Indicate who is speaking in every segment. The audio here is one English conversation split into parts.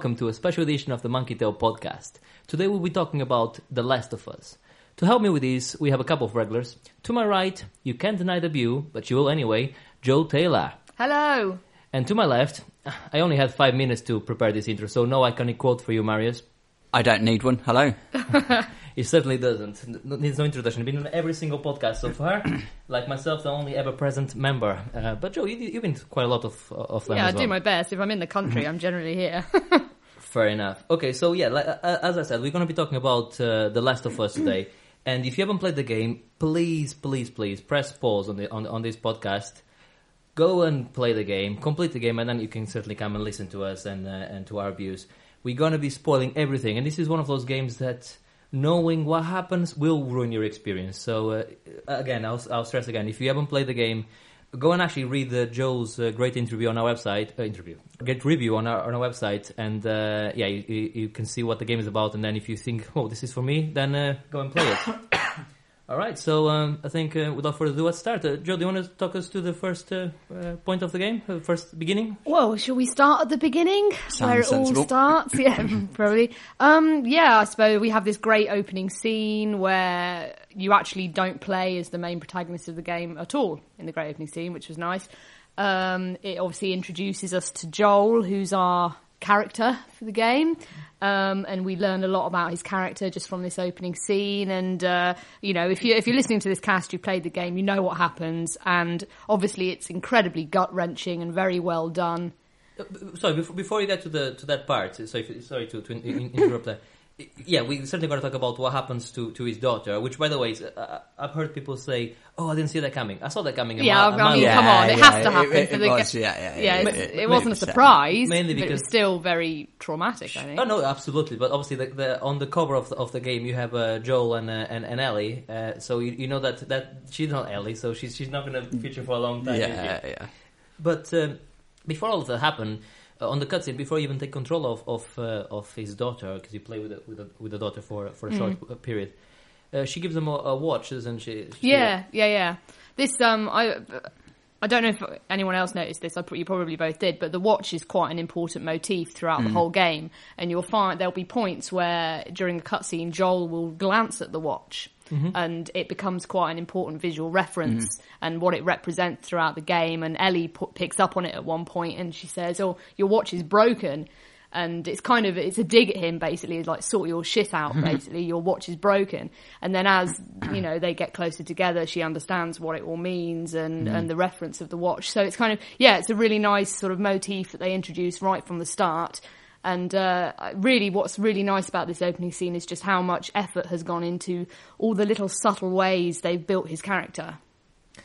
Speaker 1: Hello and welcome to a special edition of the Monkey Tail podcast. Today we'll be talking about The Last of Us. To help me with this, we have a couple of regulars. To my right, you can't deny the view, but you will anyway, Joe Taylor.
Speaker 2: Hello.
Speaker 1: And to my left, I only had five minutes to prepare this intro, so no iconic quote for you, Marius.
Speaker 3: I don't need one. Hello.
Speaker 1: He certainly doesn't. N- Needs no introduction. Been on every single podcast so far. like myself, the only ever present member. Uh, but Joe, you, you've been to quite a lot of of them
Speaker 2: Yeah, I
Speaker 1: as well.
Speaker 2: do my best. If I'm in the country, I'm generally here.
Speaker 1: Fair enough. Okay, so yeah, like, uh, as I said, we're going to be talking about uh, The Last of Us today. And if you haven't played the game, please, please, please press pause on the on, on this podcast. Go and play the game, complete the game, and then you can certainly come and listen to us and uh, and to our views. We're going to be spoiling everything, and this is one of those games that knowing what happens will ruin your experience. So uh, again, I'll, I'll stress again: if you haven't played the game, go and actually read uh, Joe's uh, great interview on our website. Uh, interview, get review on our on our website, and uh, yeah, you, you, you can see what the game is about. And then if you think, oh, this is for me, then uh, go and play it. All right, so um, I think uh, without further ado, let's start. Uh, Joe, do you want to talk us to the first uh, uh, point of the game, uh, first beginning?
Speaker 2: well, shall we start at the beginning, where it
Speaker 3: sensible.
Speaker 2: all starts? Yeah, probably. Um, yeah, I suppose we have this great opening scene where you actually don't play as the main protagonist of the game at all in the great opening scene, which was nice. Um, it obviously introduces us to Joel, who's our character for the game. Um, and we learn a lot about his character just from this opening scene. And uh, you know, if you if you're listening to this cast, you played the game, you know what happens. And obviously, it's incredibly gut wrenching and very well done.
Speaker 1: Uh, sorry, before, before you get to the to that part, sorry to, to in, in, interrupt that. Yeah, we certainly going to talk about what happens to, to his daughter. Which, by the way, is, uh, I've heard people say, "Oh, I didn't see that coming." I saw that coming. A
Speaker 2: Yeah,
Speaker 1: mile, a
Speaker 2: I
Speaker 1: mile
Speaker 2: mean,
Speaker 1: away."
Speaker 2: come on, it has to happen
Speaker 3: It,
Speaker 2: for
Speaker 3: it
Speaker 2: the
Speaker 3: was, yeah, yeah,
Speaker 2: Yeah,
Speaker 3: yeah. it-
Speaker 2: it wasn't a surprise,
Speaker 1: Mainly
Speaker 2: but it was
Speaker 1: because-
Speaker 2: still very traumatic. I think.
Speaker 1: Oh no, absolutely. But obviously, the, the, on the cover of the, of the game, you have uh, Joel and, uh, and and Ellie. Uh, so you, you know that that she's not Ellie, so she's she's not going to feature for a long time.
Speaker 3: Yeah, yeah.
Speaker 1: But um, before all of that happened, uh, on the cutscene, before you even take control of of, uh, of his daughter, because you play with the, with the, with the daughter for for a short uh, period, uh, she gives him a, a watch, doesn't she? she?
Speaker 2: Yeah, yeah, yeah. This um, I I don't know if anyone else noticed this. I pr- you probably both did, but the watch is quite an important motif throughout the whole game, and you'll find there'll be points where during a cutscene Joel will glance at the watch. Mm-hmm. And it becomes quite an important visual reference mm-hmm. and what it represents throughout the game. And Ellie pu- picks up on it at one point and she says, "Oh, your watch is broken." and it's kind of it's a dig at him basically it's like sort your shit out mm-hmm. basically. Your watch is broken. And then as you know they get closer together she understands what it all means and and the reference of the watch. So it's kind of yeah it's a really nice sort of motif that they introduce right from the start and uh, really what's really nice about this opening scene is just how much effort has gone into all the little subtle ways they've built his character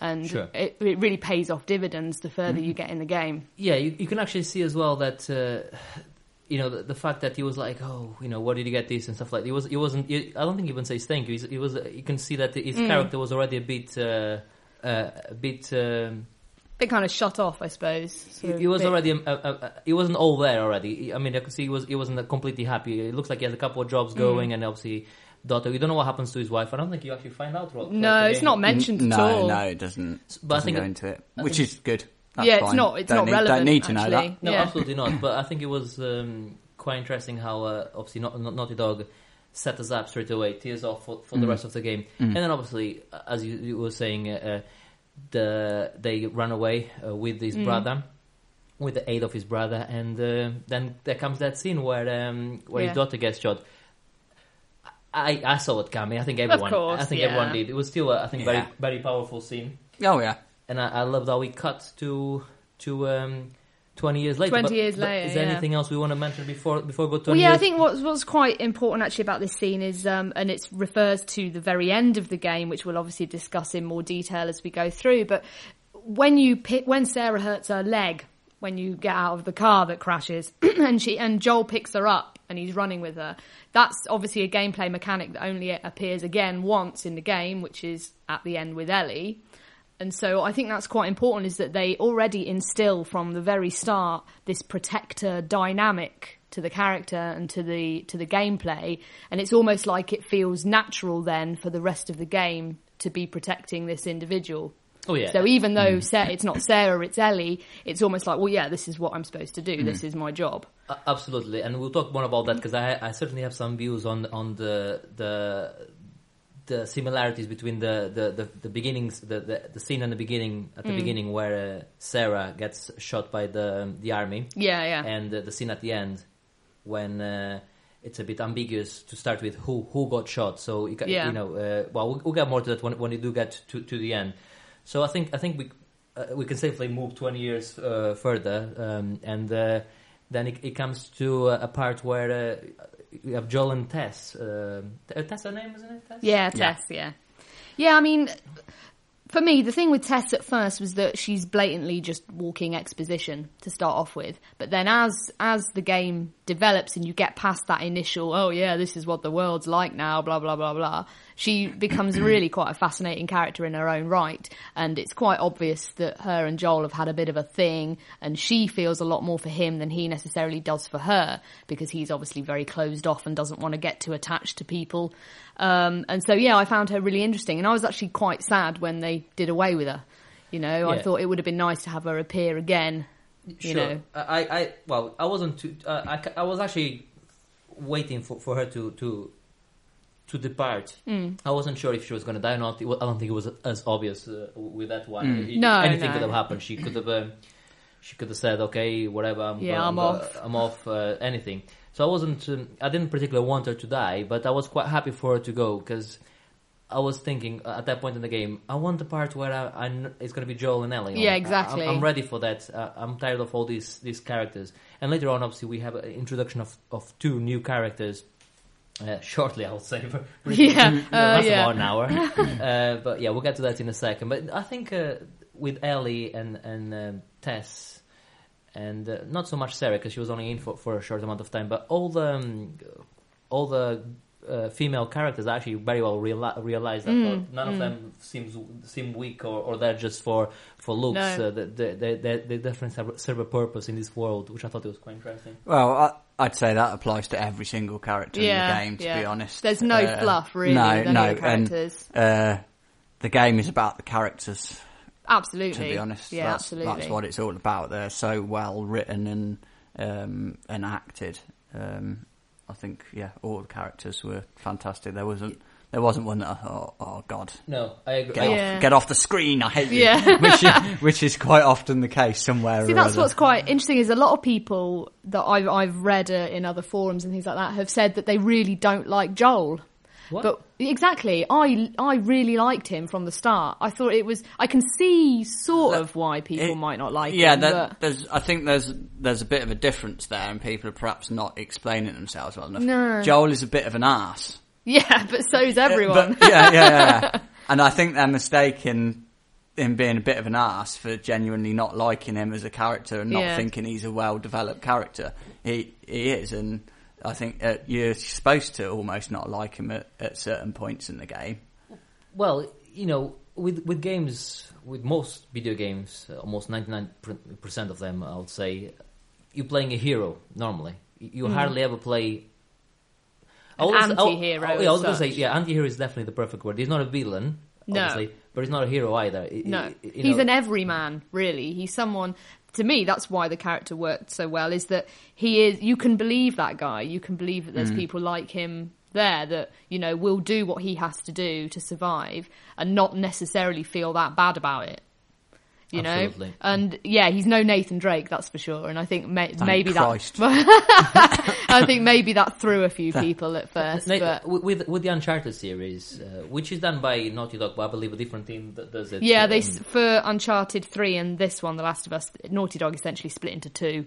Speaker 2: and
Speaker 1: Sure.
Speaker 2: it, it really pays off dividends the further you get in the game
Speaker 1: yeah. You, you can actually see as well that. Uh, you know the, the fact that he was like, oh, you know, where did you get this and stuff like. That. He was, he wasn't. He, I don't think he even says thank you. He was. You can see that his character was already a bit, uh, uh, a bit. Um,
Speaker 2: bit kind of shut off i suppose
Speaker 1: He,
Speaker 2: sort of
Speaker 1: he was
Speaker 2: bit-
Speaker 1: already, um, uh, uh, he wasn't all there already. I mean, I could see he was, he wasn't completely happy. It looks like he has a couple of
Speaker 2: Mm.
Speaker 1: jobs going, and obviously, daughter. We don't know what happens to his wife. I don't think you actually find out. throughout-
Speaker 2: No,
Speaker 1: throughout
Speaker 2: it's not mentioned at
Speaker 3: no,
Speaker 2: all.
Speaker 3: no, it doesn't.
Speaker 1: But I
Speaker 3: doesn't
Speaker 1: think
Speaker 3: go
Speaker 1: it-
Speaker 3: into it,
Speaker 1: I
Speaker 3: which
Speaker 1: think-
Speaker 3: is good. That's
Speaker 2: yeah, it's not. It's
Speaker 3: don't
Speaker 2: not
Speaker 3: need,
Speaker 2: relevant.
Speaker 3: Don't need to know that.
Speaker 1: No,
Speaker 2: yeah.
Speaker 1: absolutely not. But I think it was um, quite interesting how uh, obviously not, not, Naughty Dog set us up straight away, tears off for, for the rest of the game, and then obviously, uh, as you, you were saying, uh, uh, the they run away uh, with his brother. With the aid of his brother, and uh, then there comes that scene where um, where
Speaker 2: Yeah.
Speaker 1: his daughter gets shot. I, I saw it coming. I think everyone.
Speaker 2: course,
Speaker 1: I think
Speaker 2: yeah.
Speaker 1: everyone did. It was still, a, I think, very
Speaker 3: Yeah.
Speaker 1: very powerful scene
Speaker 3: Oh yeah,
Speaker 1: and I, I loved how we cut to to um, twenty years later.
Speaker 2: 20
Speaker 1: But-
Speaker 2: years
Speaker 1: but
Speaker 2: later,
Speaker 1: is there
Speaker 2: yeah.
Speaker 1: anything else we want to mention before before we go
Speaker 2: Well,
Speaker 1: twenty
Speaker 2: yeah, I think what's, what's quite important actually about this scene is, um, and it refers to the very end of the game, which we'll obviously discuss in more detail as we go through. But when you pick, when Sarah hurts her leg, when you get out of the car that crashes, and she and Joel picks her up and he's running with her, that's obviously a gameplay mechanic that only appears again once in the game, which is at the end with Ellie. And so I think that's quite important is that they already instill from the very start this protector dynamic to the character and to the to the gameplay and it's almost like it feels natural then for the rest of the game to be protecting this individual.
Speaker 1: Oh, yeah.
Speaker 2: So even though Sa- it's not Sarah, it's Ellie, it's almost like, well, yeah, this is what I'm supposed to do. This is my job.
Speaker 1: Uh, absolutely, and we'll talk more about that because I, I certainly have some views on on the the the similarities between the the, the, the beginnings the, the the scene in the beginning at the
Speaker 2: Mm.
Speaker 1: beginning where uh, Sarah gets shot by the the army
Speaker 2: Yeah, yeah.
Speaker 1: and uh, the scene at the end when uh, it's a bit ambiguous to start with who who got shot. So you,
Speaker 2: Yeah.
Speaker 1: you know, uh, well, we'll, we'll get more to that when when you do get to, to the end. So I think I think we uh, we can safely move twenty years uh, further, um, and uh, then it, it comes to a part where uh, we have Joel and Tess. Uh, Tess, her name isn't it? Tess?
Speaker 2: Yeah, Tess, yeah. Yeah, I mean, for me, the thing with Tess at first was that she's blatantly just walking exposition to start off with. But then as as the game develops and you get past that initial, oh yeah, this is what the world's like now, blah blah blah blah, she becomes really quite a fascinating character in her own right. And it's quite obvious that her and Joel have had a bit of a thing, and she feels a lot more for him than he necessarily does for her because he's obviously very closed off and doesn't want to get too attached to people. Um, and so, yeah, I found her really interesting, and I was actually quite sad when they did away with her. You know, I thought it would have been nice to have her appear again. You
Speaker 1: sure.
Speaker 2: know,
Speaker 1: I, I well, I wasn't too. Uh, I, I was actually waiting for, for her to to to depart.
Speaker 2: Hmm.
Speaker 1: I wasn't sure if she was going to die or not. It wa- I don't think it was as obvious uh, with that one. It-
Speaker 2: No,
Speaker 1: anything
Speaker 2: no.
Speaker 1: could have happened. She could have. Um, she could have said, "Okay, whatever. I'm,
Speaker 2: Yeah, I'm
Speaker 1: uh,
Speaker 2: off."
Speaker 1: I'm off. Uh, anything." So I wasn't. Um, I didn't particularly want her to die, but I was quite happy for her to go because I was thinking uh, at that point in the game, I want the part where I, I kn- it's going to be Joel and Ellie.
Speaker 2: Yeah,
Speaker 1: I-
Speaker 2: exactly.
Speaker 1: I'm, I'm ready for that. Uh, I'm tired of all these these characters. And later on, obviously, we have an introduction of of two new characters. Uh, shortly, I would say.
Speaker 2: Yeah,
Speaker 1: know,
Speaker 2: uh,
Speaker 1: that's
Speaker 2: yeah.
Speaker 1: about an hour. uh, but yeah, we'll get to that in a second. But I think uh, with Ellie and and um, Tess, and uh, not so much Sarah because she was only in for, for a short amount of time, but all the um, all the uh, female characters are actually very well reali- realized.
Speaker 2: Mm,
Speaker 1: I thought none of them seems seem weak or, or they're just for for looks.
Speaker 2: No.
Speaker 1: Uh, they, they, they, they definitely serve, serve a purpose in this world, which I thought was quite interesting.
Speaker 3: Well, I, I'd say that applies to every single character
Speaker 2: Yeah,
Speaker 3: in the game. To
Speaker 2: yeah.
Speaker 3: be honest,
Speaker 2: There's no
Speaker 3: Uh,
Speaker 2: fluff, really,
Speaker 3: No, no,
Speaker 2: the characters.
Speaker 3: and uh, the game is about the characters.
Speaker 2: absolutely.
Speaker 3: To be honest,
Speaker 2: yeah,
Speaker 3: that's,
Speaker 2: absolutely.
Speaker 3: that's what it's all about. They're so well written and um, and acted. Um, I think, yeah, all the characters were fantastic. There wasn't there wasn't one that I thought, oh god,
Speaker 1: No, I agree.
Speaker 3: get
Speaker 2: Yeah.
Speaker 3: off get off the screen. I hate you.
Speaker 2: Yeah.
Speaker 3: which is, which is quite often the case somewhere.
Speaker 2: See,
Speaker 3: or
Speaker 2: that's
Speaker 3: other.
Speaker 2: what's quite interesting is a lot of people that I've, I've read uh, in other forums and things like that have said that they really don't like Joel.
Speaker 1: What?
Speaker 2: But exactly, I I really liked him from the start. I thought it was. I can see sort of why people
Speaker 3: It-
Speaker 2: might not like
Speaker 3: yeah,
Speaker 2: him.
Speaker 3: that,
Speaker 2: but
Speaker 3: there's. I think there's there's a bit of a difference there, and people are perhaps not explaining themselves well enough.
Speaker 2: No.
Speaker 3: Joel is a bit of an ass.
Speaker 2: yeah, but so's everyone.
Speaker 3: But, yeah, yeah, yeah, yeah. and I think they're mistaken in being a bit of an ass for genuinely not liking him as a character and not
Speaker 2: Yeah.
Speaker 3: thinking he's a well developed character. He he is, and I think uh, you're supposed to almost not like him at, at certain points in the game.
Speaker 1: Well, you know, with with games, with most video games, uh, almost ninety nine percent of them, I would say, you're playing a hero normally. You you hardly ever play.
Speaker 2: An
Speaker 1: was- oh,
Speaker 2: anti-hero
Speaker 1: oh, yeah, I was going to say, yeah, anti-hero is definitely the perfect word. He's not a villain,
Speaker 2: No.
Speaker 1: obviously, but he's not a hero either. It-
Speaker 2: No,
Speaker 1: it- you
Speaker 2: he's
Speaker 1: know-
Speaker 2: an everyman, really. He's someone. To me, that's why the character worked so well. Is that he is? You can believe that guy. You can believe that there's
Speaker 1: Mm.
Speaker 2: people like him there that you know will do what he has to do to survive, and not necessarily feel that bad about it. You
Speaker 1: Absolutely.
Speaker 2: know, and yeah, he's no Nathan Drake, that's for sure. And I think may- maybe
Speaker 3: Christ.
Speaker 2: that. I think maybe that threw a few people at first, but
Speaker 1: with- with the Uncharted series, uh, which is done by Naughty Dog, but I believe a different team that does it.
Speaker 2: Yeah, they
Speaker 1: um,
Speaker 2: for Uncharted three and this one, The Last of Us, Naughty Dog essentially split into two.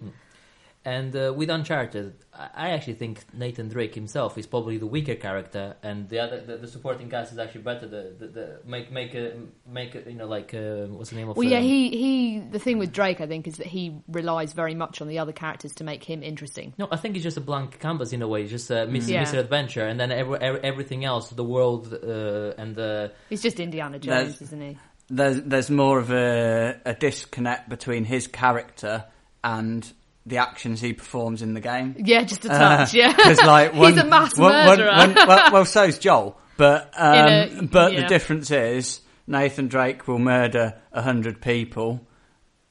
Speaker 1: And uh, with Uncharted, I I actually think Nathan Drake himself is probably the weaker character, and the other the, the supporting cast is actually better. The, the, the make make a, make a, you know like uh, what's the name of?
Speaker 2: Well, yeah,
Speaker 1: um,
Speaker 2: he he. The thing with Drake, I think, is that he relies very much on the other characters to make him interesting.
Speaker 1: No, I think it's just a blank canvas in a way, just a mis-
Speaker 2: Yeah.
Speaker 1: misadventure, and then every, every, everything else, the world uh, and the
Speaker 2: He's just Indiana Jones,
Speaker 3: There's-
Speaker 2: isn't he?
Speaker 3: There's there's more of a, a disconnect between his character and the actions he performs in the game.
Speaker 2: Yeah, just a touch. yeah,
Speaker 3: Because like
Speaker 2: he's a mass
Speaker 3: one-
Speaker 2: murderer.
Speaker 3: one- well, well, so's Joel, but um,
Speaker 2: a-
Speaker 3: but
Speaker 2: yeah.
Speaker 3: the difference is Nathan Drake will murder a hundred people,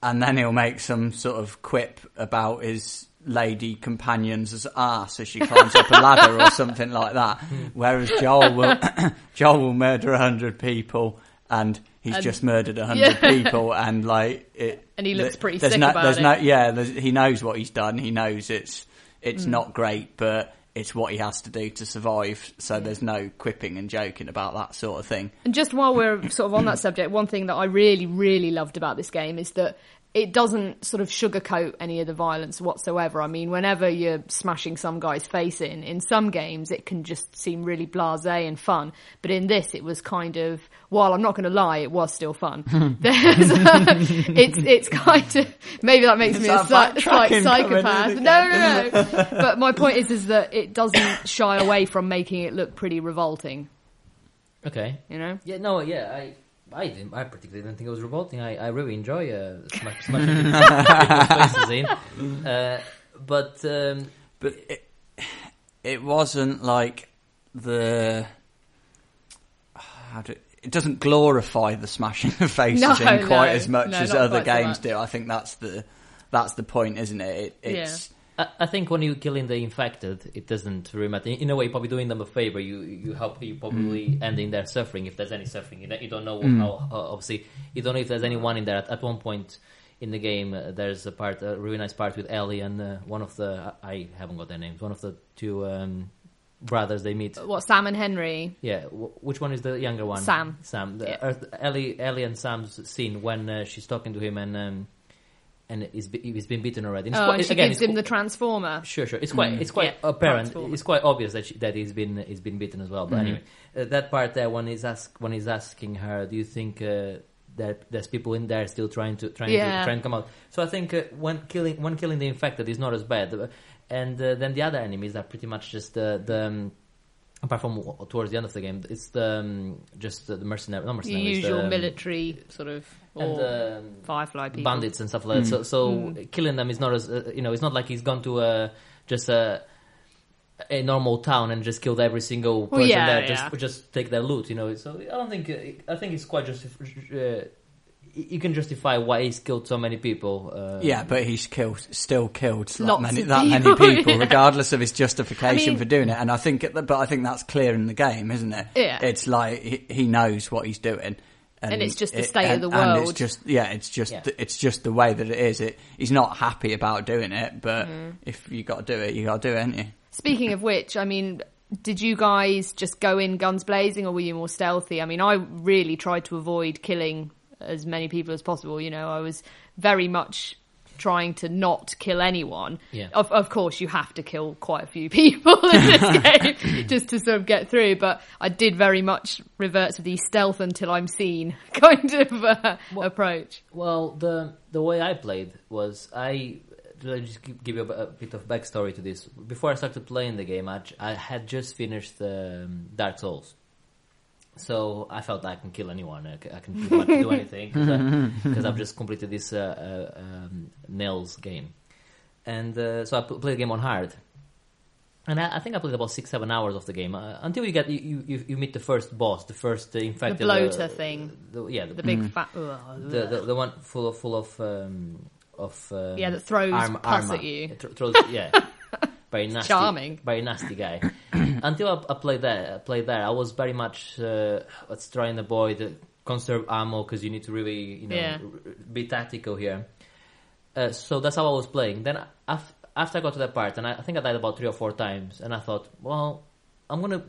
Speaker 3: and then he'll make some sort of quip about his lady companion's ass as she climbs up a ladder or something like that. Whereas Joel will Joel will murder a hundred people, and he's
Speaker 2: And-
Speaker 3: just murdered a hundred
Speaker 2: Yeah.
Speaker 3: people, and like it.
Speaker 2: And he looks pretty
Speaker 3: there's
Speaker 2: sick
Speaker 3: no,
Speaker 2: about
Speaker 3: there's
Speaker 2: it.
Speaker 3: No, yeah, there's, he knows what he's done. He knows it's it's
Speaker 2: Mm.
Speaker 3: not great, but it's what he has to do to survive. So there's no quipping and joking about that sort of thing.
Speaker 2: And just while we're sort of on that subject, one thing that I really, really loved about this game is that it doesn't sort of sugarcoat any of the violence whatsoever. I mean, whenever you're smashing some guy's face in, in some games it can just seem really blasé and fun. But in this, it was kind of, while I'm not going to lie, it was still fun. There's, uh, it's, it's kind of, maybe that makes
Speaker 3: Is
Speaker 2: me a slight, slight
Speaker 3: backtracking coming in
Speaker 2: psychopath.
Speaker 3: again?
Speaker 2: No, no, no. but my point is, is that it doesn't shy away from making it look pretty revolting,
Speaker 1: Okay.
Speaker 2: you know?
Speaker 1: Yeah, no, yeah, I, I didn't, I particularly didn't think it was revolting. I, I really enjoy uh, smash, smashing people's faces in. Uh, but um,
Speaker 3: But it, it wasn't like the. How do, it doesn't glorify the smashing of faces
Speaker 2: No,
Speaker 3: in quite
Speaker 2: no,
Speaker 3: as much
Speaker 2: no,
Speaker 3: as other games
Speaker 2: much.
Speaker 3: do. I think that's the that's the point, isn't it? it it's
Speaker 1: I, I think when you're killing the infected, it doesn't really matter. In a way, you're probably doing them a favor. You you help you probably ending their suffering if there's any suffering. You, don't- you don't know how, how obviously you don't know if there's anyone in there. At, at one point in the game, uh, there's a part, a really nice part with Ellie and uh, one of the I, I haven't got their names. One of the two um, brothers they meet.
Speaker 2: What, Sam and Henry?
Speaker 1: Yeah, w- which one is the younger one?
Speaker 2: Sam.
Speaker 1: Sam. The,
Speaker 2: Yeah.
Speaker 1: uh, Ellie, Ellie and Sam's scene when uh, she's talking to him and um, and he's, be- he's been beaten already. It's
Speaker 2: Oh,
Speaker 1: quite-
Speaker 2: and she
Speaker 1: again,
Speaker 2: gives
Speaker 1: it's
Speaker 2: him
Speaker 1: qu-
Speaker 2: the transformer.
Speaker 1: Sure, sure. It's quite, it's quite
Speaker 2: Yeah,
Speaker 1: apparent. It's quite obvious that she, that he's been he's been beaten as well. But anyway, uh, that part there when he's ask when he's asking her, do you think uh, that there's people in there still trying to trying
Speaker 2: Yeah.
Speaker 1: to trying to come out? So I think uh, when killing when killing the infected is not as bad, Uh, and uh, then the other enemies are pretty much just the the. Um, Apart from towards the end of the game, it's the um, just the, the mercenary, not
Speaker 2: The
Speaker 1: mercenaries,
Speaker 2: usual
Speaker 1: the, um,
Speaker 2: military sort of
Speaker 1: and
Speaker 2: or
Speaker 1: the um,
Speaker 2: Firefly people.
Speaker 1: bandits and stuff like that. So, so
Speaker 2: Mm.
Speaker 1: killing them is not as uh, you know, it's not like he's gone to uh, just a a normal town and just killed every single
Speaker 2: Well,
Speaker 1: person
Speaker 2: yeah,
Speaker 1: there.
Speaker 2: yeah.
Speaker 1: Just just take their loot, you know. So I don't think uh, I think it's quite just uh, you can justify why he's killed so many people. Uh,
Speaker 3: yeah, but he's killed, still killed that many that many
Speaker 2: people,
Speaker 3: people,
Speaker 2: yeah.
Speaker 3: regardless of his justification
Speaker 2: I mean-
Speaker 3: for doing it. And I think, but I think that's clear in the game, isn't it?
Speaker 2: Yeah.
Speaker 3: it's like he, he knows what he's doing.
Speaker 2: And it's just the
Speaker 3: it-
Speaker 2: state of
Speaker 3: and-
Speaker 2: the
Speaker 3: and
Speaker 2: world.
Speaker 3: it's just yeah, it's just
Speaker 1: Yeah.
Speaker 3: it's just the way that it is. It he's not happy about doing it, but
Speaker 2: Mm.
Speaker 3: if you got to do it, you got to do it, ain't you?
Speaker 2: Speaking of which, I mean, did you guys just go in guns blazing or were you more stealthy? I mean, I really tried to avoid killing as many people as possible. You know, I was very much trying to not kill anyone.
Speaker 1: Yeah.
Speaker 2: Of, of course, you have to kill quite a few people in this game just to sort of get through. But I did very much revert to the stealth until I'm seen kind of uh, approach.
Speaker 1: Well, the the way I played was I. I'll just give you a, a bit of backstory to this. Before I started playing the game, I, I had just finished um, Dark Souls, so I felt I can kill anyone. I can, I can do anything because I've just completed this uh, uh, um, Nails game, and uh, so I played the game on hard. And I, I think I played about six, seven hours of the game uh, until you get you, you you meet the first boss, the first uh, infected
Speaker 2: bloater
Speaker 1: uh,
Speaker 2: thing.
Speaker 1: the, yeah, the,
Speaker 2: The big fat.
Speaker 1: the, the the one full of full of um, of um,
Speaker 2: Yeah, that throws
Speaker 1: arm-
Speaker 2: pus
Speaker 1: armor.
Speaker 2: at you.
Speaker 1: It thro- throws, yeah, very nasty,
Speaker 2: Charming.
Speaker 1: very nasty guy. Until I, I played there, I played there, I was very much uh, let's try and avoid uh, conserve ammo because you need to really you know
Speaker 2: Yeah.
Speaker 1: r- be tactical here. Uh, so that's how I was playing. Then af- after I got to that part, and I, I think I died about three or four times, and I thought, well, I'm gonna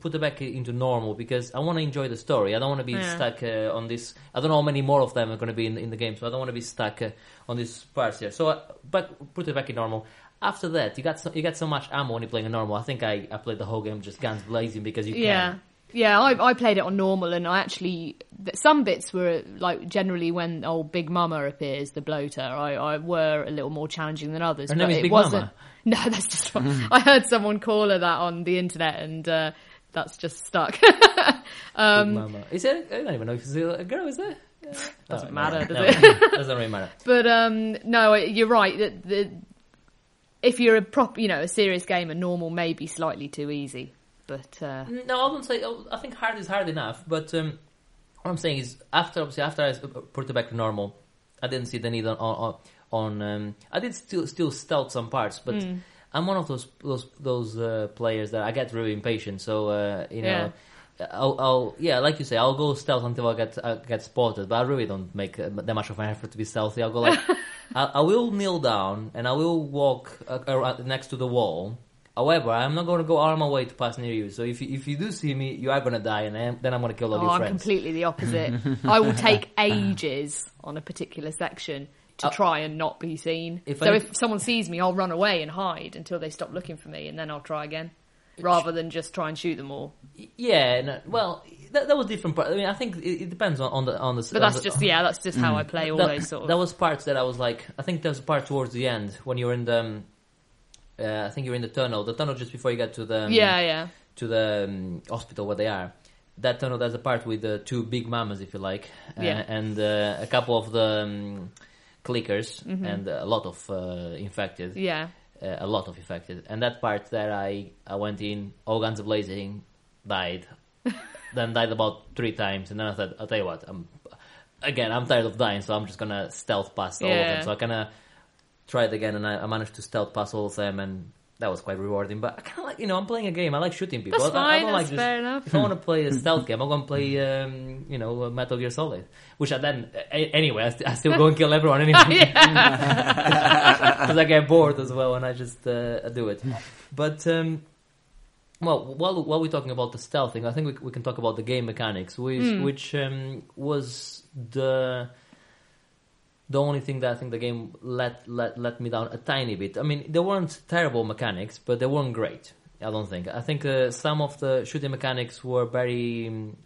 Speaker 1: put it back into normal because I want to enjoy the story. I don't want to be
Speaker 2: Yeah.
Speaker 1: stuck uh, on this. I don't know how many more of them are going to be in, in the game, so I don't want to be stuck uh, on this parts here. So, I, but put it back in normal. After that, you got so, you got so much ammo when you're playing a normal. I think I, I played the whole game just guns blazing because you
Speaker 2: Yeah.
Speaker 1: can.
Speaker 2: Yeah, Yeah, I, I played it on normal, and I actually some bits were like generally when old Big Mama appears, the bloater, I, I were a little more challenging than others.
Speaker 1: Her
Speaker 2: but
Speaker 1: name is
Speaker 2: it
Speaker 1: Big
Speaker 2: wasn't.
Speaker 1: Mama?
Speaker 2: No, that's just. I heard someone call her that on the internet, and uh, that's just stuck. um,
Speaker 1: Big Mama. Is it? I don't even know if it's a girl. Is it?
Speaker 2: Doesn't
Speaker 1: Oh,
Speaker 2: matter,
Speaker 1: no,
Speaker 2: does
Speaker 1: no,
Speaker 2: it?
Speaker 1: doesn't really matter.
Speaker 2: But um, no, you're right. That the, if you're a prop, you know, a serious gamer, normal may be slightly too easy. But uh,
Speaker 1: No, I wouldn't say. I think hard is hard enough, but um, what I'm saying is after obviously after I put it back to normal, I didn't see the need on on, on um, I did still still stealth some parts, but
Speaker 2: Hmm.
Speaker 1: I'm one of those those those uh, players that I get really impatient. So uh, you know. I'll, I'll, yeah, like you say, I'll go stealth until I get I get spotted, but I really don't make uh, that much of an effort to be stealthy. I'll go like, I, I will kneel down and I will walk uh, around next to the wall. However, I'm not going to go out of my way to pass near you. So if you, if you do see me, you are going to die, and then, then I'm going to kill all
Speaker 2: Oh,
Speaker 1: your
Speaker 2: I'm
Speaker 1: friends.
Speaker 2: completely the opposite. I will take ages on a particular section to
Speaker 1: Uh,
Speaker 2: try and not be seen.
Speaker 1: if
Speaker 2: so
Speaker 1: I-
Speaker 2: if someone sees me, I'll run away and hide until they stop looking for me, and then I'll try again, rather than just try and shoot them all.
Speaker 1: Yeah, no, well, that, that was different. Part. I mean, I think it, it depends on, on the on the.
Speaker 2: But that's
Speaker 1: the-
Speaker 2: just yeah, that's just how I play all
Speaker 1: that,
Speaker 2: those sort of.
Speaker 1: that was parts that I was like, I think there was a part towards the end when you're in the. Um, uh, I think you're in the tunnel. The tunnel just before you get to the um,
Speaker 2: yeah, yeah,
Speaker 1: to the um, hospital where they are. That tunnel, there's a part with the two big mamas, if you like, uh,
Speaker 2: Yeah.
Speaker 1: and uh, a couple of the um, clickers,
Speaker 2: Mm-hmm.
Speaker 1: and a lot of uh, infected,
Speaker 2: yeah.
Speaker 1: Uh, a lot of infected. And that part that I I went in, all guns blazing, died, then died about three times, and then I said, I'll tell you what, I'm again, I'm tired of dying, so I'm just gonna stealth past all of them. So I kind of tried again, and I, I managed to stealth past all of them, and that was quite rewarding. But I kind of like, you know, I'm playing a game. I like shooting people.
Speaker 2: That's
Speaker 1: I, I
Speaker 2: fine.
Speaker 1: don't
Speaker 2: That's
Speaker 1: like just,
Speaker 2: fair enough.
Speaker 1: If I want to play a stealth game, I'm going to play, um, you know, Metal Gear Solid, which I then a- anyway, I, st- I still go and kill everyone anyway because I get bored as well, and I just uh, do it. But um, well, while while we're talking about the stealth thing, I think we, we can talk about the game mechanics, which
Speaker 2: Hmm.
Speaker 1: which um, was the the only thing that I think the game let let let me down a tiny bit. I mean, there weren't terrible mechanics, but they weren't great. I don't think. I think uh, some of the shooting mechanics were very um,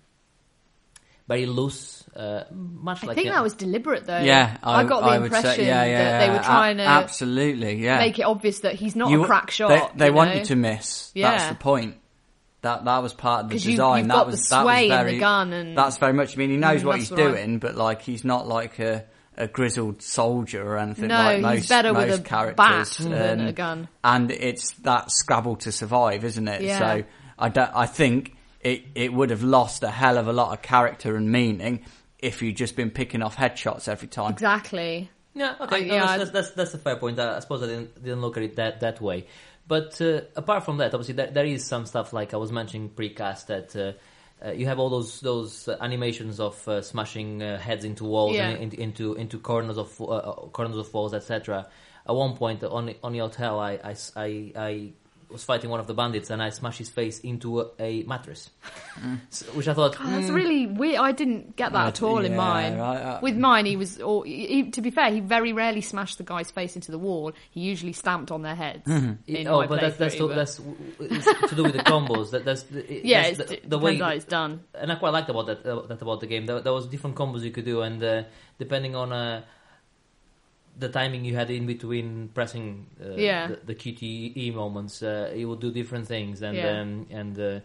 Speaker 1: very loose, uh, much
Speaker 2: I
Speaker 1: like
Speaker 2: think
Speaker 1: uh,
Speaker 2: that was deliberate though.
Speaker 3: Yeah, I,
Speaker 2: got the
Speaker 3: I
Speaker 2: impression
Speaker 3: say, yeah, yeah,
Speaker 2: that they were trying
Speaker 3: a-
Speaker 2: to
Speaker 3: absolutely, yeah.
Speaker 2: make it obvious that he's not
Speaker 3: You-
Speaker 2: a crack shot.
Speaker 3: they
Speaker 2: you
Speaker 3: want
Speaker 2: know?
Speaker 3: you to miss. That's
Speaker 2: Yeah.
Speaker 3: the point. That that was part of the design.
Speaker 2: you've
Speaker 3: that
Speaker 2: got
Speaker 3: was
Speaker 2: the
Speaker 3: that was
Speaker 2: sway in the
Speaker 3: very,
Speaker 2: gun and-
Speaker 3: that's very much. I mean, he knows
Speaker 2: Mm,
Speaker 3: what he's
Speaker 2: what
Speaker 3: doing, but like he's not like a, a grizzled soldier or anything
Speaker 2: No,
Speaker 3: like
Speaker 2: he's
Speaker 3: most,
Speaker 2: better with a
Speaker 3: characters.
Speaker 2: bat than
Speaker 3: Um,
Speaker 2: a gun.
Speaker 3: and it's that scrabble to survive, isn't it?
Speaker 2: Yeah.
Speaker 3: So I don't. I think it it would have lost a hell of a lot of character and meaning if you'd just been picking off headshots every time.
Speaker 2: Exactly.
Speaker 1: Yeah, okay,
Speaker 2: I-
Speaker 1: no,
Speaker 2: yeah,
Speaker 1: that's, that's, that's that's a fair point. I, I suppose I didn't didn't look at it that that way. But uh, apart from that, obviously there, there is some stuff like I was mentioning precast that uh, uh, you have all those those uh, animations of uh, smashing uh, heads into walls
Speaker 2: Yeah.
Speaker 1: and in, into into corners of uh, uh, corners of walls, etc. At one point on on the hotel, I, I I- I was fighting one of the bandits and I smashed his face into a, a mattress, So- which I thought
Speaker 2: Oh, that's
Speaker 1: "Hmm,
Speaker 2: really weird. I didn't get that
Speaker 3: Yeah,
Speaker 2: at all in
Speaker 3: yeah,
Speaker 2: mine.
Speaker 3: I- I-
Speaker 2: With mine, he was. Or, he, to be fair, he very rarely smashed the guy's face into the wall. He usually stamped on their heads. in
Speaker 1: oh, but that's that's to,
Speaker 2: but-
Speaker 1: that's to do with the combos. That that's it-
Speaker 2: yeah,
Speaker 1: that's
Speaker 2: it's,
Speaker 1: the, the
Speaker 2: depends
Speaker 1: way
Speaker 2: how it's done.
Speaker 1: and I quite liked about that uh, that about the game. There, there was different combos you could do, and uh, depending on uh, the timing you had in between pressing uh,
Speaker 2: Yeah.
Speaker 1: the, the QTE moments, uh, it would do different things. And
Speaker 2: Yeah.
Speaker 1: um, and uh,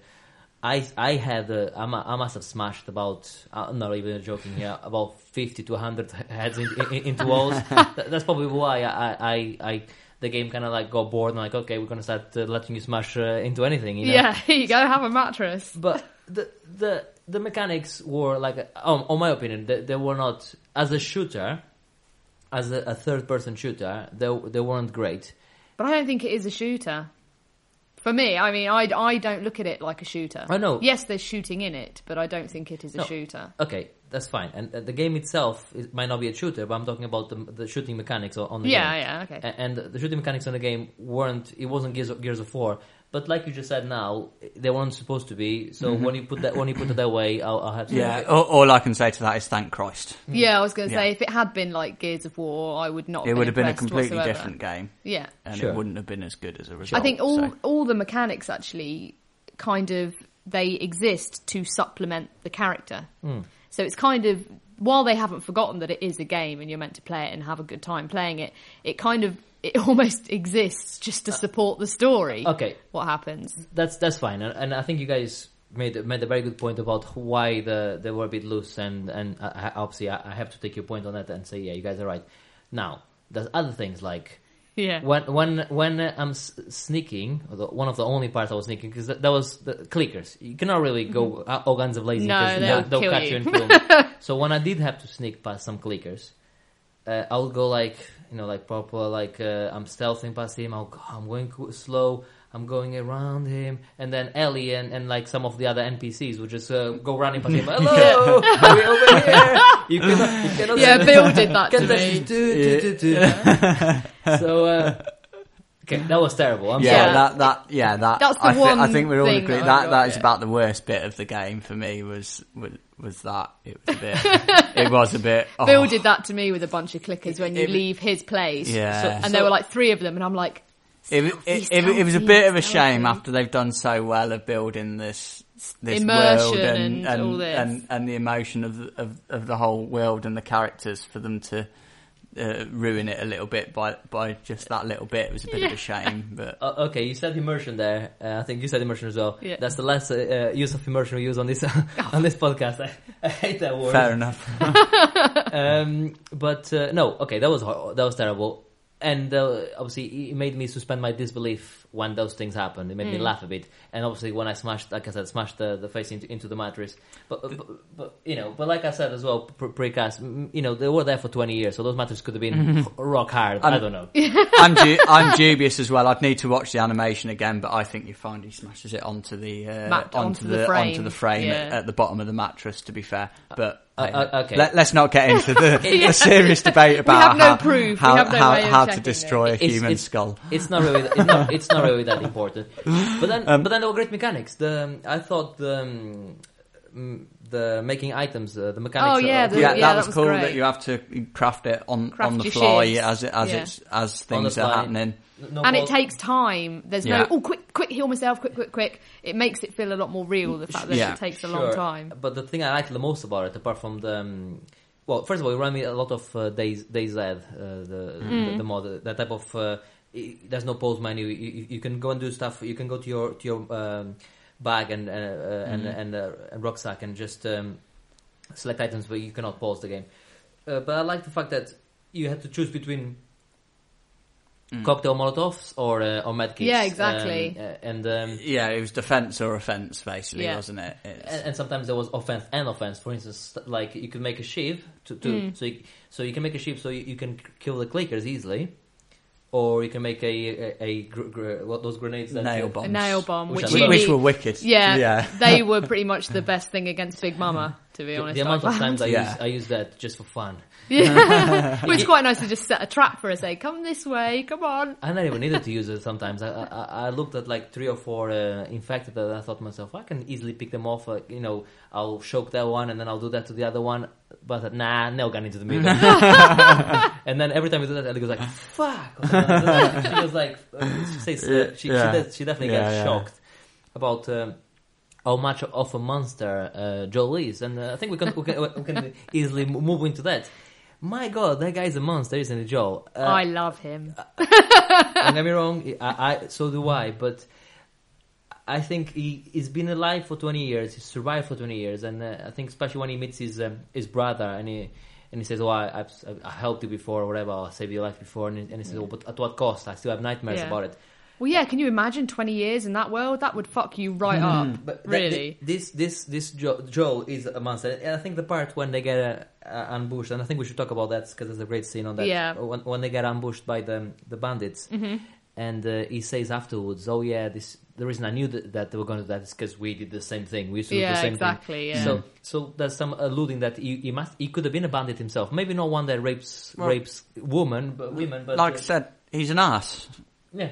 Speaker 1: I I had uh, I, I must have smashed about I'm not even joking here about fifty to hundred heads in, in, into walls. That's probably why I I, I the game kind of like got bored and like okay we're gonna start uh, letting you smash uh, into anything. You know?
Speaker 2: Yeah, you gotta Have a mattress.
Speaker 1: but the the the mechanics were like, um, on my opinion, they, they were not as a shooter, as a, a third person shooter. They they weren't great.
Speaker 2: But I don't think it is a shooter. For me, I mean, I, I don't look at it like a shooter.
Speaker 1: I know.
Speaker 2: Yes, there's shooting in it, but I don't think it is a
Speaker 1: No.
Speaker 2: shooter.
Speaker 1: Okay, that's fine. And uh, the game itself it might not be a shooter, but I'm talking about the, the shooting mechanics on- the
Speaker 2: Yeah,
Speaker 1: game.
Speaker 2: yeah, yeah, okay.
Speaker 1: A- And the shooting mechanics on the game weren't. It wasn't Gears of, Gears of War, but like you just said, now they weren't supposed to be. So when you put that when you put it that way, I'll, I'll have to.
Speaker 3: Yeah, all, all I can say to that is thank Christ.
Speaker 2: Yeah, I was going to say, if it had been like Gears of War, I would not.
Speaker 3: It would have been a completely
Speaker 2: whatsoever.
Speaker 3: different game,
Speaker 2: Yeah,
Speaker 3: and
Speaker 1: Sure.
Speaker 3: it wouldn't have been as good as a result.
Speaker 2: I think all
Speaker 3: so.
Speaker 2: all the mechanics actually kind of they exist to supplement the character.
Speaker 1: Hmm.
Speaker 2: So it's kind of while they haven't forgotten that it is a game and you're meant to play it and have a good time playing it, it kind of it almost exists just to support the story.
Speaker 1: Uh, Okay,
Speaker 2: What happens?
Speaker 1: that's that's fine, and, and I think you guys made made a very good point about why the they were a bit loose, and and I, I- obviously I, I have to take your point on that and say yeah, you guys are right. Now there's other things like
Speaker 2: Yeah.
Speaker 1: when when when uh, I'm s- sneaking, one of the only parts I was sneaking because that, that was the clickers. You cannot really go uh, all guns of lazy
Speaker 2: Mm-hmm. No,
Speaker 1: because
Speaker 2: they'll
Speaker 1: they'll, catch
Speaker 2: you.
Speaker 1: you and kill me. so when I did have to sneak past some clickers, uh, I'll go like you know like proper like uh, I'm stealthing past him. I'll go, I'm going slow. I'm going around him, and then Ellie and, and like some of the other NPCs would just uh, go running past him. Hello, are we over here? You cannot, you cannot
Speaker 2: Yeah, Bill did that to
Speaker 1: Get the-
Speaker 2: me.
Speaker 1: do, do, do, do. so uh, okay, that was terrible. I'm
Speaker 3: Yeah,
Speaker 1: sorry.
Speaker 2: Yeah.
Speaker 3: that that yeah that.
Speaker 2: That's the
Speaker 3: I, thi-
Speaker 2: one
Speaker 3: I think we're all
Speaker 2: thing
Speaker 3: agree
Speaker 2: that I
Speaker 3: that
Speaker 2: got,
Speaker 3: that is
Speaker 2: yeah.
Speaker 3: about the worst bit of the game for me was was, was that it was a bit it was a bit. Oh,
Speaker 2: Bill did that to me with a bunch of clickers when you
Speaker 3: It-
Speaker 2: leave his place.
Speaker 3: Yeah.
Speaker 1: So-
Speaker 2: And there were like three of them, and I'm like,
Speaker 3: It, it, it, it was a bit of a shame after they've done so well of building this this
Speaker 2: Immersion
Speaker 3: world and
Speaker 2: and
Speaker 3: and,
Speaker 2: all this.
Speaker 3: and and the emotion of of of the whole world and the characters for them to uh, ruin it a little bit by by just that little bit. It was a bit of a shame, but
Speaker 1: Uh, okay, you said immersion there. Uh, I think you said immersion as well.
Speaker 2: Yeah.
Speaker 1: That's the last uh, uh, use of immersion we use on this on this podcast. I, I hate that word.
Speaker 3: fair enough.
Speaker 1: um, but uh, no, okay, that was hor- that was terrible, and uh, obviously it made me suspend my disbelief when those things happened. It made
Speaker 2: Mm.
Speaker 1: me laugh a bit, and obviously when I smashed, like I said, smashed the, the face into, into the mattress. But, but but you know, but like I said as well, pre- precast, you know, they were there for twenty years, so those mattresses could have been rock hard. I
Speaker 3: Um,
Speaker 1: don't know.
Speaker 3: I'm du- I'm dubious as well. I'd need to watch the animation again, but I think you find he smashes it onto the uh,
Speaker 2: Mat-
Speaker 3: onto,
Speaker 2: onto
Speaker 3: the,
Speaker 2: the frame,
Speaker 3: onto the frame at,
Speaker 2: yeah.
Speaker 3: at the bottom of the mattress. To be fair, but
Speaker 1: Uh, uh, okay.
Speaker 3: let, us not get into the, the serious debate about
Speaker 2: have no
Speaker 3: how,
Speaker 2: proof.
Speaker 3: How,
Speaker 2: no
Speaker 3: how, how to
Speaker 2: checking
Speaker 3: destroy a
Speaker 1: It's-
Speaker 3: human
Speaker 1: it's-
Speaker 3: skull.
Speaker 1: It's not really. It's not, it's not really that important. But then,
Speaker 3: Um,
Speaker 1: but then there were great mechanics. The I thought the um, mm, the making items, uh, the mechanics.
Speaker 2: Oh, yeah,
Speaker 1: of-
Speaker 2: the-
Speaker 3: yeah,
Speaker 2: yeah,
Speaker 3: that
Speaker 2: that
Speaker 3: was
Speaker 2: was
Speaker 3: cool
Speaker 2: great.
Speaker 3: that you have to craft it on
Speaker 2: Craft
Speaker 3: on the fly
Speaker 2: shifts.
Speaker 3: as it, as
Speaker 2: Yeah.
Speaker 3: it's as things are happening.
Speaker 1: no
Speaker 2: and it takes time. There's
Speaker 3: Yeah.
Speaker 2: no, oh, quick, quick, heal myself, quick, quick, quick. It makes it feel a lot more real, the fact that
Speaker 3: Yeah.
Speaker 2: it takes a
Speaker 1: Sure.
Speaker 2: long time.
Speaker 1: But the thing I liked the most about it, apart from the um, well, first of all, it reminded me a lot of uh, DayZ DayZ uh, the,
Speaker 2: Mm.
Speaker 1: the the mod, that type of. There's no pause menu. You, you, you can go and do stuff. You can go to your to your um, bag and uh, uh, and and, uh, and rucksack and just um, select items, but you cannot pause the game. Uh, but I like the fact that you had to choose between
Speaker 3: Mm.
Speaker 1: cocktail molotovs or uh, or medkits.
Speaker 2: Yeah, exactly.
Speaker 1: Um, uh, and um,
Speaker 3: Yeah, it was defense or offense, basically,
Speaker 2: Yeah.
Speaker 3: wasn't it?
Speaker 1: And, and sometimes there was offense and offense. For instance, like you could make a shiv to, to
Speaker 2: Mm.
Speaker 1: so you, so you can make a shiv so you, you can kill the clickers easily, or you can make a a, a gr- gr- what those grenades that
Speaker 3: Nail
Speaker 1: you-
Speaker 3: bomb.
Speaker 2: A nail bomb,
Speaker 1: Which
Speaker 2: which,
Speaker 1: I
Speaker 3: which were wicked.
Speaker 2: yeah,
Speaker 3: yeah.
Speaker 2: they were pretty much the best thing against Big Mama, to be
Speaker 1: The,
Speaker 2: honest.
Speaker 1: the amount
Speaker 2: I
Speaker 1: of times I.
Speaker 3: Yeah.
Speaker 1: use I use that just for fun.
Speaker 2: yeah. but it's quite nice to just set a trap for us. Say, come this way, come on.
Speaker 1: I never needed to use it. Sometimes I, I I looked at like three or four uh, infected, and I thought to myself, I can easily pick them off. Like, you know, I'll choke that one, and then I'll do that to the other one. But nah, no gun into the middle. and then every time we do that, Ellie goes like, "Fuck!" or something like that. she was like, uh, she says, uh, she,
Speaker 3: Yeah.
Speaker 1: she, she definitely
Speaker 3: Yeah,
Speaker 1: gets
Speaker 3: yeah.
Speaker 1: shocked about. Um, how much of a monster uh, Joel is, and uh, I think we can, we can we can easily move into that. My God, that guy's a monster, isn't he, Joel? Uh,
Speaker 2: I love him.
Speaker 1: don't get me wrong, I, I so do I, but I think he, he's been alive for 20 years, he's survived for 20 years, and uh, I think especially when he meets his um, his brother and he and he says, "Oh, I, I've, I helped you before, or whatever, I saved your life before," and he, and he says, "Oh, but at what cost? I still have nightmares
Speaker 2: Yeah.
Speaker 1: about it."
Speaker 2: Well, yeah. Can you imagine twenty years in that world? That would fuck you right up.
Speaker 1: Mm-hmm. But that-
Speaker 2: really.
Speaker 1: thi- this this this Joe, Joel is a monster, and I think the part when they get uh, uh, ambushed, and I think we should talk about that because there's a great scene on that.
Speaker 2: Yeah.
Speaker 1: When, when they get ambushed by the the bandits,
Speaker 2: Mm-hmm.
Speaker 1: and uh, he says afterwards, "Oh yeah, this the reason I knew that, that they were going to do that is because we did the same thing. We used to do
Speaker 2: Yeah,
Speaker 1: the same
Speaker 2: exactly,
Speaker 1: thing."
Speaker 2: yeah.
Speaker 1: So so there's some alluding that he, he must he could have been a bandit himself. Maybe not one that rapes
Speaker 3: Well,
Speaker 1: rapes woman, but women. But
Speaker 3: like
Speaker 1: uh,
Speaker 3: I said, he's an ass.
Speaker 1: yeah.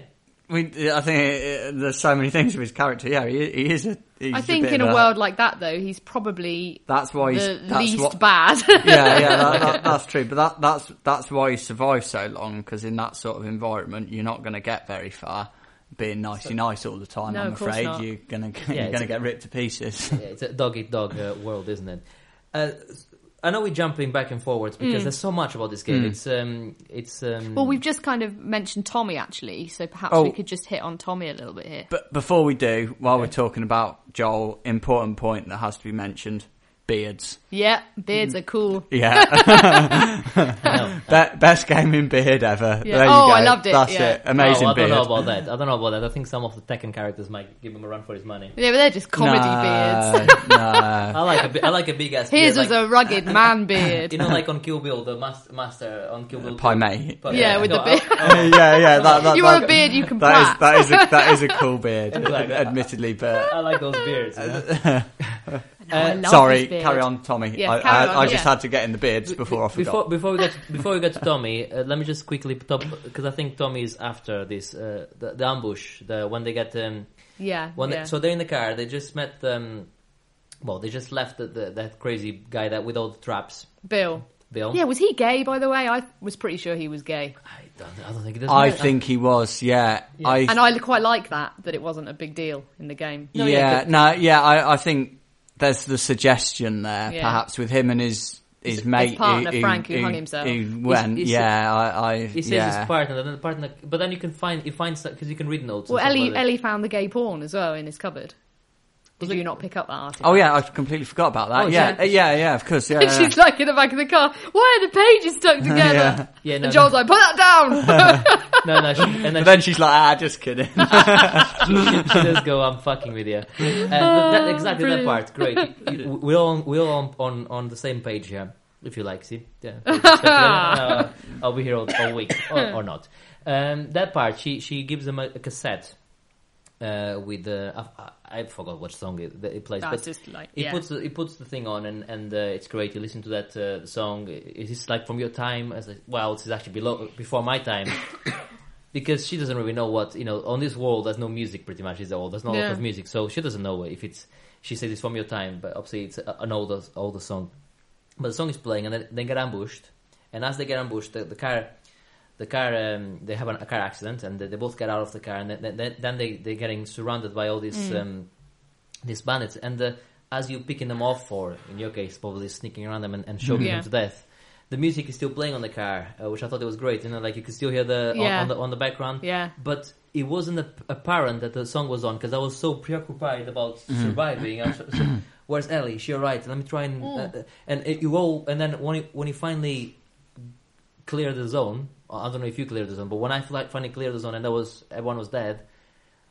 Speaker 3: We, I think uh, there's so many things with his character. Yeah, he, he is a. He's
Speaker 2: I
Speaker 3: a
Speaker 2: think
Speaker 3: bit
Speaker 2: in
Speaker 3: of
Speaker 2: a world like that, though, he's probably
Speaker 3: That's why he's.
Speaker 2: the
Speaker 3: that's
Speaker 2: least
Speaker 3: what,
Speaker 2: bad.
Speaker 3: yeah, yeah, that, that, that's true. But that, that's that's why he survived so long because in that sort of environment, you're not going to get very far. Being nicey nice all the time,
Speaker 2: No,
Speaker 3: I'm afraid
Speaker 2: not.
Speaker 3: you're gonna
Speaker 1: Yeah,
Speaker 3: you're gonna
Speaker 1: a-
Speaker 3: get ripped to pieces.
Speaker 1: yeah, it's a dog eat dog uh, world, isn't it? Uh, I know we're jumping back and forwards because there's so much about this game. It's um, it's um.
Speaker 2: well, we've just kind of mentioned Tommy actually, so perhaps
Speaker 3: Oh.
Speaker 2: we could just hit on Tommy a little bit here.
Speaker 3: But before we do, while we're talking about Joel, important point that has to be mentioned: beards.
Speaker 2: Yeah, beards are cool.
Speaker 3: Yeah,
Speaker 1: No.
Speaker 3: Be- best gaming beard ever.
Speaker 2: Yeah.
Speaker 3: There you
Speaker 2: Oh,
Speaker 3: go.
Speaker 2: I loved it,
Speaker 3: That's
Speaker 2: yeah.
Speaker 3: it. Amazing
Speaker 1: Oh, I don't
Speaker 3: beard.
Speaker 1: know about that. I don't know about that. I think some of the Tekken characters might give him a run for his money.
Speaker 2: Yeah, but they're just comedy
Speaker 3: no,
Speaker 2: beards.
Speaker 3: no.
Speaker 1: I like a, bi- I like a big ass.
Speaker 2: His
Speaker 1: beard,
Speaker 2: was
Speaker 1: like,
Speaker 2: a rugged man beard.
Speaker 1: you know, like on Kill Bill, the mas- master on Kill Bill.
Speaker 3: Uh, Pai
Speaker 1: 2.
Speaker 3: Mei.
Speaker 1: But-
Speaker 2: Yeah, with the beard.
Speaker 1: I-
Speaker 3: yeah, yeah. That, that,
Speaker 2: you
Speaker 3: that,
Speaker 2: want a beard you can
Speaker 3: That is, that is a, that is a cool beard,
Speaker 1: Like
Speaker 3: admittedly. But
Speaker 1: I like those beards. You know?
Speaker 2: I love
Speaker 3: sorry,
Speaker 2: his beard.
Speaker 3: carry on, Tommy.
Speaker 2: Yeah,
Speaker 3: I,
Speaker 2: carry
Speaker 3: I,
Speaker 2: on,
Speaker 3: I just
Speaker 2: yeah.
Speaker 3: had to get in the beards before I
Speaker 1: Before
Speaker 3: forgot.
Speaker 1: before we get to, before we get to Tommy, uh, let me just quickly top because I think Tommy is after this uh, the, the ambush. The when they get um
Speaker 2: Yeah,
Speaker 1: when
Speaker 2: yeah.
Speaker 1: they, so they're in the car. They just met um well they just left the, the, that crazy guy that with all the traps.
Speaker 2: Bill.
Speaker 1: Bill.
Speaker 2: Yeah, was he gay, by the way? I was pretty sure he was gay.
Speaker 1: I don't I don't think it doesn't.
Speaker 3: I
Speaker 1: matter.
Speaker 3: think he was. Yeah, I.
Speaker 2: And I quite like that, that it wasn't a big deal in the game.
Speaker 1: No,
Speaker 3: yeah,
Speaker 1: yeah, but-
Speaker 3: no, yeah. I, I think there's the suggestion there,
Speaker 2: Yeah.
Speaker 3: perhaps with him and his his,
Speaker 2: His
Speaker 3: mate,
Speaker 2: partner, Frank, who hung himself.
Speaker 3: Who went,
Speaker 1: He's- he's-
Speaker 3: yeah, I, I
Speaker 1: He says
Speaker 3: yeah.
Speaker 1: his partner, then the partner, but then you can find you find because you can read notes. and
Speaker 2: Well, Ellie. Ellie found the gay porn as well in his cupboard. Did
Speaker 1: Was it-
Speaker 2: you not pick up that article?
Speaker 3: Oh yeah, I completely forgot about that.
Speaker 1: Oh,
Speaker 3: yeah,
Speaker 1: yeah.
Speaker 3: uh, yeah, yeah, of course. Yeah,
Speaker 2: And she's like in the back of the car. Why are the pages stuck together?
Speaker 3: Yeah.
Speaker 1: Yeah, no,
Speaker 2: and Joel's like, put that down.
Speaker 1: no, no, she, and then
Speaker 3: But then she's like, ah, just kidding.
Speaker 1: she does go, "I'm fucking with you." Uh, that, exactly that part, great. We're all we're all on, on on the same page here. If you like, see, yeah. uh, I'll be here all, all week or, or not. Um, that part, she she gives them a, a cassette uh, with the I, forgot what song it, it plays,
Speaker 2: That's
Speaker 1: but
Speaker 2: just like, yeah.
Speaker 1: puts the, he puts the thing on and and uh, it's great. You listen to that uh, song. it's like from your time? As like, well, it's actually below before my time. Because she doesn't really know what you know on this world. There's no music, pretty much. Is all there's not a lot of music, so she doesn't know if it's. She says it's from your time, but obviously it's an older older song. But the song is playing, and then they get ambushed. And as they get ambushed, the, the car, the car, um, they have an, a car accident, and they, they both get out of the car, and then, then, then they they're getting surrounded by all these um, these bandits. And uh, as you picking them off, or in your case, probably sneaking around them and, and choking
Speaker 2: Yeah.
Speaker 1: them to death. The music is still playing on the car, uh, which I thought it was great. You know, like you could still hear the on,
Speaker 2: Yeah.
Speaker 1: on the on the background
Speaker 2: Yeah.
Speaker 1: but it wasn't apparent that the song was on because I was so preoccupied about
Speaker 3: Mm-hmm.
Speaker 1: surviving. I Where's Ellie? Is she alright? Let me try and
Speaker 2: Mm.
Speaker 1: uh, uh, and it, you all and then when you, when you finally clear the zone, I don't know if you cleared the zone, but when I finally cleared the zone and that was everyone was dead,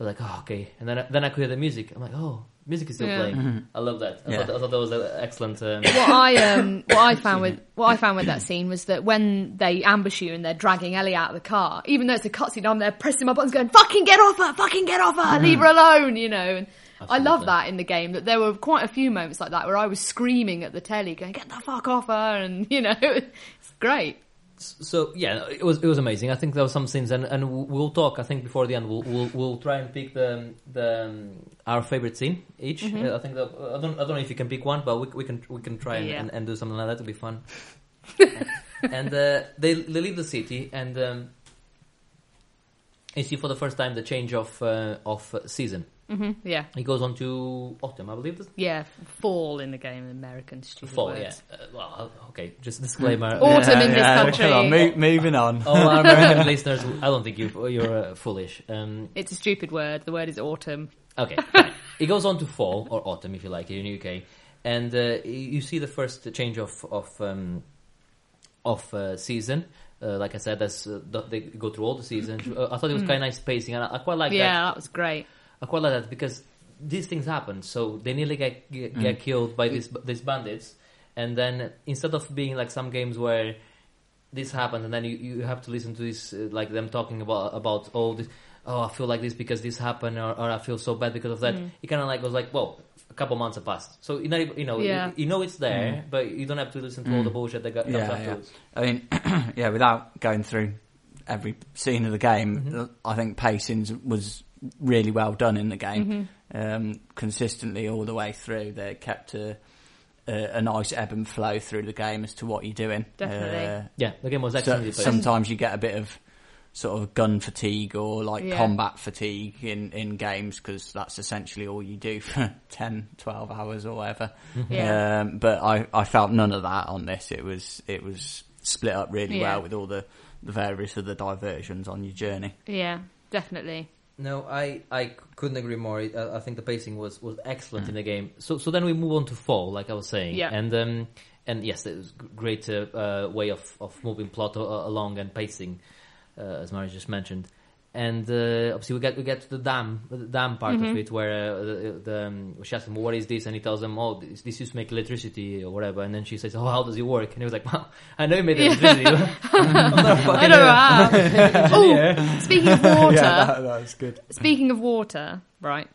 Speaker 1: I was like, oh okay. And then I, then I could hear the music. I'm like, oh, music is still
Speaker 2: Yeah.
Speaker 1: playing. I love that. I,
Speaker 3: Yeah.
Speaker 1: thought, I thought that was an excellent. Um,
Speaker 2: what I um what I found with what I found with that scene was that when they ambush you and they're dragging Ellie out of the car, even though it's a cutscene, I'm there pressing my buttons, going "fucking get off her, fucking get off her, leave her alone," you know. And I love
Speaker 1: Absolutely.
Speaker 2: that in the game. That there were quite a few moments like that where I was screaming at the telly, going "get the fuck off her," and you know, it's great.
Speaker 1: So yeah, it was it was amazing. I think there were some scenes, and, and we'll- talk. I think before the end, we'll we'll, we'll try and pick the the um, our favorite scene each.
Speaker 2: Mm-hmm.
Speaker 1: Uh, I think that, I don't I don't know if you can pick one, but we we can we can try and,
Speaker 2: Yeah.
Speaker 1: and, and do something like that to be fun. and uh, they they leave the city, and um, you see for the first time the change of uh, of uh, season.
Speaker 2: hmm Yeah,
Speaker 1: It goes on to autumn, I believe. This
Speaker 2: yeah, fall in the game, American stupid
Speaker 1: fall,
Speaker 2: words.
Speaker 1: yeah. Uh, well, okay, just disclaimer.
Speaker 2: Autumn in this country.
Speaker 3: Come on, mo- moving on.
Speaker 1: All our American listeners, I don't think you you're uh, foolish. Um,
Speaker 2: It's a stupid word. The word is autumn.
Speaker 1: Okay, fine. it goes on to fall or autumn, if you like, here in the UK, and uh, you see the first change of of um, of uh, season. Uh, like I said, that's uh, they go through all the seasons. Uh, I thought it was kind of nice pacing, and I, I quite like
Speaker 2: yeah,
Speaker 1: that.
Speaker 2: Yeah, that was great.
Speaker 1: I quite like that because these things happen. So they nearly get get, get killed by these these bandits, and then instead of being like some games where this happens and then you, you have to listen to this uh, like them talking about about oh this oh I feel like this because this happened or, or I feel so bad because of that. It kind of like was like well a couple months have passed, so you know you know
Speaker 2: Yeah.
Speaker 1: you, you know it's there, but you don't have to listen to all the bullshit that got comes
Speaker 3: Yeah, yeah. I mean, yeah, without going through every scene of the game,
Speaker 1: Mm-hmm.
Speaker 3: I think pacing was really well done in the game.
Speaker 2: Mm-hmm.
Speaker 3: Um, consistently all the way through, they kept a, a, a nice ebb and flow through the game as to what you're doing.
Speaker 2: Definitely.
Speaker 3: Uh,
Speaker 1: Yeah, the game was
Speaker 3: so, sometimes you get a bit of sort of gun fatigue or like
Speaker 2: Yeah.
Speaker 3: combat fatigue in, in games because that's essentially all you do for 10, 12 hours or whatever.
Speaker 2: Yeah.
Speaker 3: Um, but I, I felt none of that on this. It was it was split up really
Speaker 2: Yeah.
Speaker 3: well with all the, the various other diversions on your journey.
Speaker 2: Yeah, definitely.
Speaker 1: No, I, I couldn't agree more. I, I think the pacing was, was excellent
Speaker 3: Mm.
Speaker 1: in the game. So so then we move on to Fall, like I was saying,
Speaker 2: Yeah.
Speaker 1: and um and yes, it was g- great uh, uh, way of, of moving plot a- along and pacing, uh, as Mari just mentioned. And uh, obviously we get we get to the dam the dam part
Speaker 2: Mm-hmm.
Speaker 1: of it where uh, the, the um, she asks him what is this and he tells them oh this, this used to make electricity or whatever and then she says oh how does it work and he was like well I know you made electricity I'm not a
Speaker 2: I don't know
Speaker 1: uh,
Speaker 2: oh, speaking of water,
Speaker 3: yeah, that, that was good.
Speaker 2: speaking of water, right?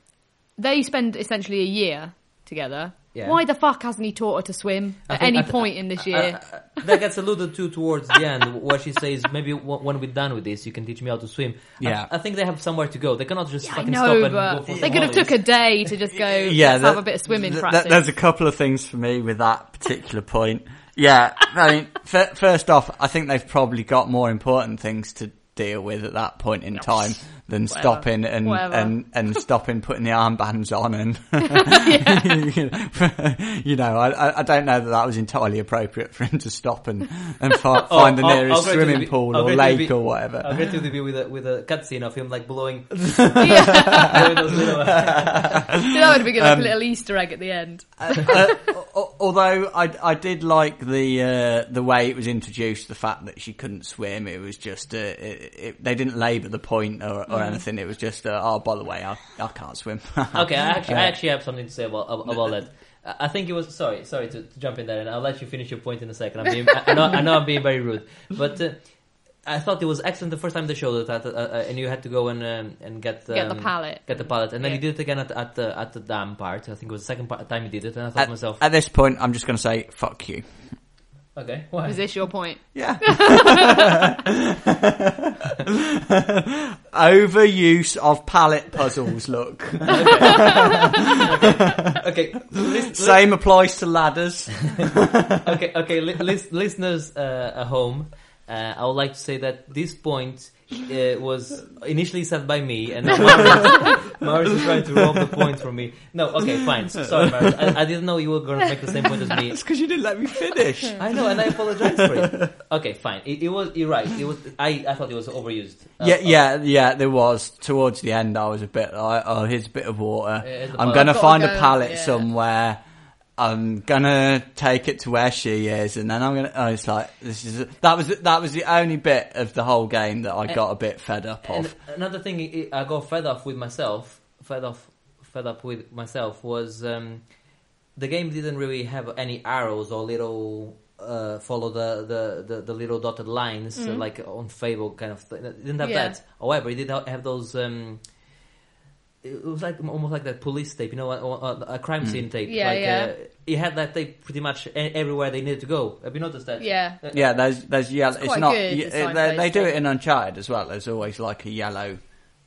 Speaker 2: They spend essentially a year together.
Speaker 1: Yeah.
Speaker 2: Why the fuck hasn't he taught her to swim
Speaker 1: I
Speaker 2: at
Speaker 1: think-
Speaker 2: any
Speaker 1: th-
Speaker 2: point in this year?
Speaker 1: Uh, uh, that gets alluded to towards the end, where she says, "Maybe w- when we're done with this, you can teach me how to swim."
Speaker 3: Yeah.
Speaker 1: I, think they have somewhere to go. They cannot just
Speaker 2: I
Speaker 1: fucking
Speaker 2: know,
Speaker 1: stop and go for
Speaker 2: they could have took a day to just go.
Speaker 3: yeah, that-
Speaker 2: have a bit of swimming
Speaker 3: th-
Speaker 2: practice.
Speaker 3: th- there's a couple of things for me with that particular point. Yeah, I mean, f- first off, I think they've probably got more important things to deal with at that point in time than
Speaker 2: Whatever.
Speaker 3: stopping and,
Speaker 2: Whatever.
Speaker 3: and and stopping putting the armbands on and you know I I- I don't know that that was entirely appropriate for him to stop and and fi-
Speaker 1: Oh,
Speaker 3: find the
Speaker 1: I'll-
Speaker 3: nearest
Speaker 1: I'll
Speaker 3: swimming
Speaker 1: the-
Speaker 3: pool
Speaker 1: I'll
Speaker 3: or
Speaker 1: get
Speaker 3: lake
Speaker 1: the-
Speaker 3: or whatever.
Speaker 1: I'll get to the view with a with a cutscene of him like blowing. blowing those little-
Speaker 2: that would be been like
Speaker 3: Um,
Speaker 2: a little Easter egg at the end.
Speaker 3: uh, al- although I, I did like the uh, the way it was introduced, the fact that she couldn't swim. It was just uh, it, it, they didn't labour the point or, or anything. It was just uh, oh, by the way, I, I can't swim.
Speaker 1: okay, I actually, I actually have something to say about about about that. I I think it was sorry, sorry to, to jump in there, and I'll let you finish your point in a second. I'm being, I, I know, I know I'm being very rude, but uh, I thought it was excellent the first time they showed it, at, uh, uh, and you had to go and um, and get um,
Speaker 2: Get the pallet.
Speaker 1: get the pallet, and then
Speaker 2: Yeah.
Speaker 1: you did it again at at the at the dam part. I think it was the second part, time you did it, and I thought to
Speaker 3: at,
Speaker 1: myself,
Speaker 3: at this point, I'm just going to say fuck you.
Speaker 1: Okay, why?
Speaker 2: Is this your point?
Speaker 3: Yeah. Overuse of pallet puzzles. Look,
Speaker 1: okay, lis-
Speaker 3: same applies to ladders.
Speaker 1: okay, okay, li- lis- listeners uh, at home, uh, I would like to say that this point uh, was initially said by me, and now Maurice, Maurice is trying to rob the point from me. No, okay, fine. Sorry, Maurice. I, I didn't know you were going to make the same point as me.
Speaker 3: It's because you didn't let me finish.
Speaker 1: I know, and I apologize for it. Okay, fine. It, it was. You're right. It was. I, I thought it was overused. Uh,
Speaker 3: Yeah, yeah, yeah. There was towards the end. I was a bit like, "Oh, here's a bit of water.
Speaker 1: Yeah,
Speaker 3: I'm gonna
Speaker 2: Gotta
Speaker 3: find
Speaker 2: go,
Speaker 3: a pallet
Speaker 2: yeah.
Speaker 3: somewhere. I'm gonna take it to where she is, and then I'm gonna. Oh, it's like this is that was that was the only bit of the whole game that I got a bit fed up
Speaker 1: And
Speaker 3: of.
Speaker 1: another thing I I got fed off with myself, fed off, fed up with myself was um, the game didn't really have any arrows or little uh, follow the, the, the, the little dotted lines uh, like on Fable kind of thing. It didn't have
Speaker 2: Yeah.
Speaker 1: that. However, it did ha- have those. Um, it was like almost like that police tape, you know, a, a, a crime scene tape.
Speaker 2: Yeah,
Speaker 1: like,
Speaker 2: yeah.
Speaker 1: Uh, it had that tape pretty much e- everywhere they needed to go. Have you noticed that?
Speaker 2: Yeah.
Speaker 1: Uh,
Speaker 3: Yeah, there's there's yellow. It's,
Speaker 2: quite
Speaker 3: not.
Speaker 2: good,
Speaker 3: y-
Speaker 2: the
Speaker 3: they, they do it in Uncharted as well. There's always like a yellow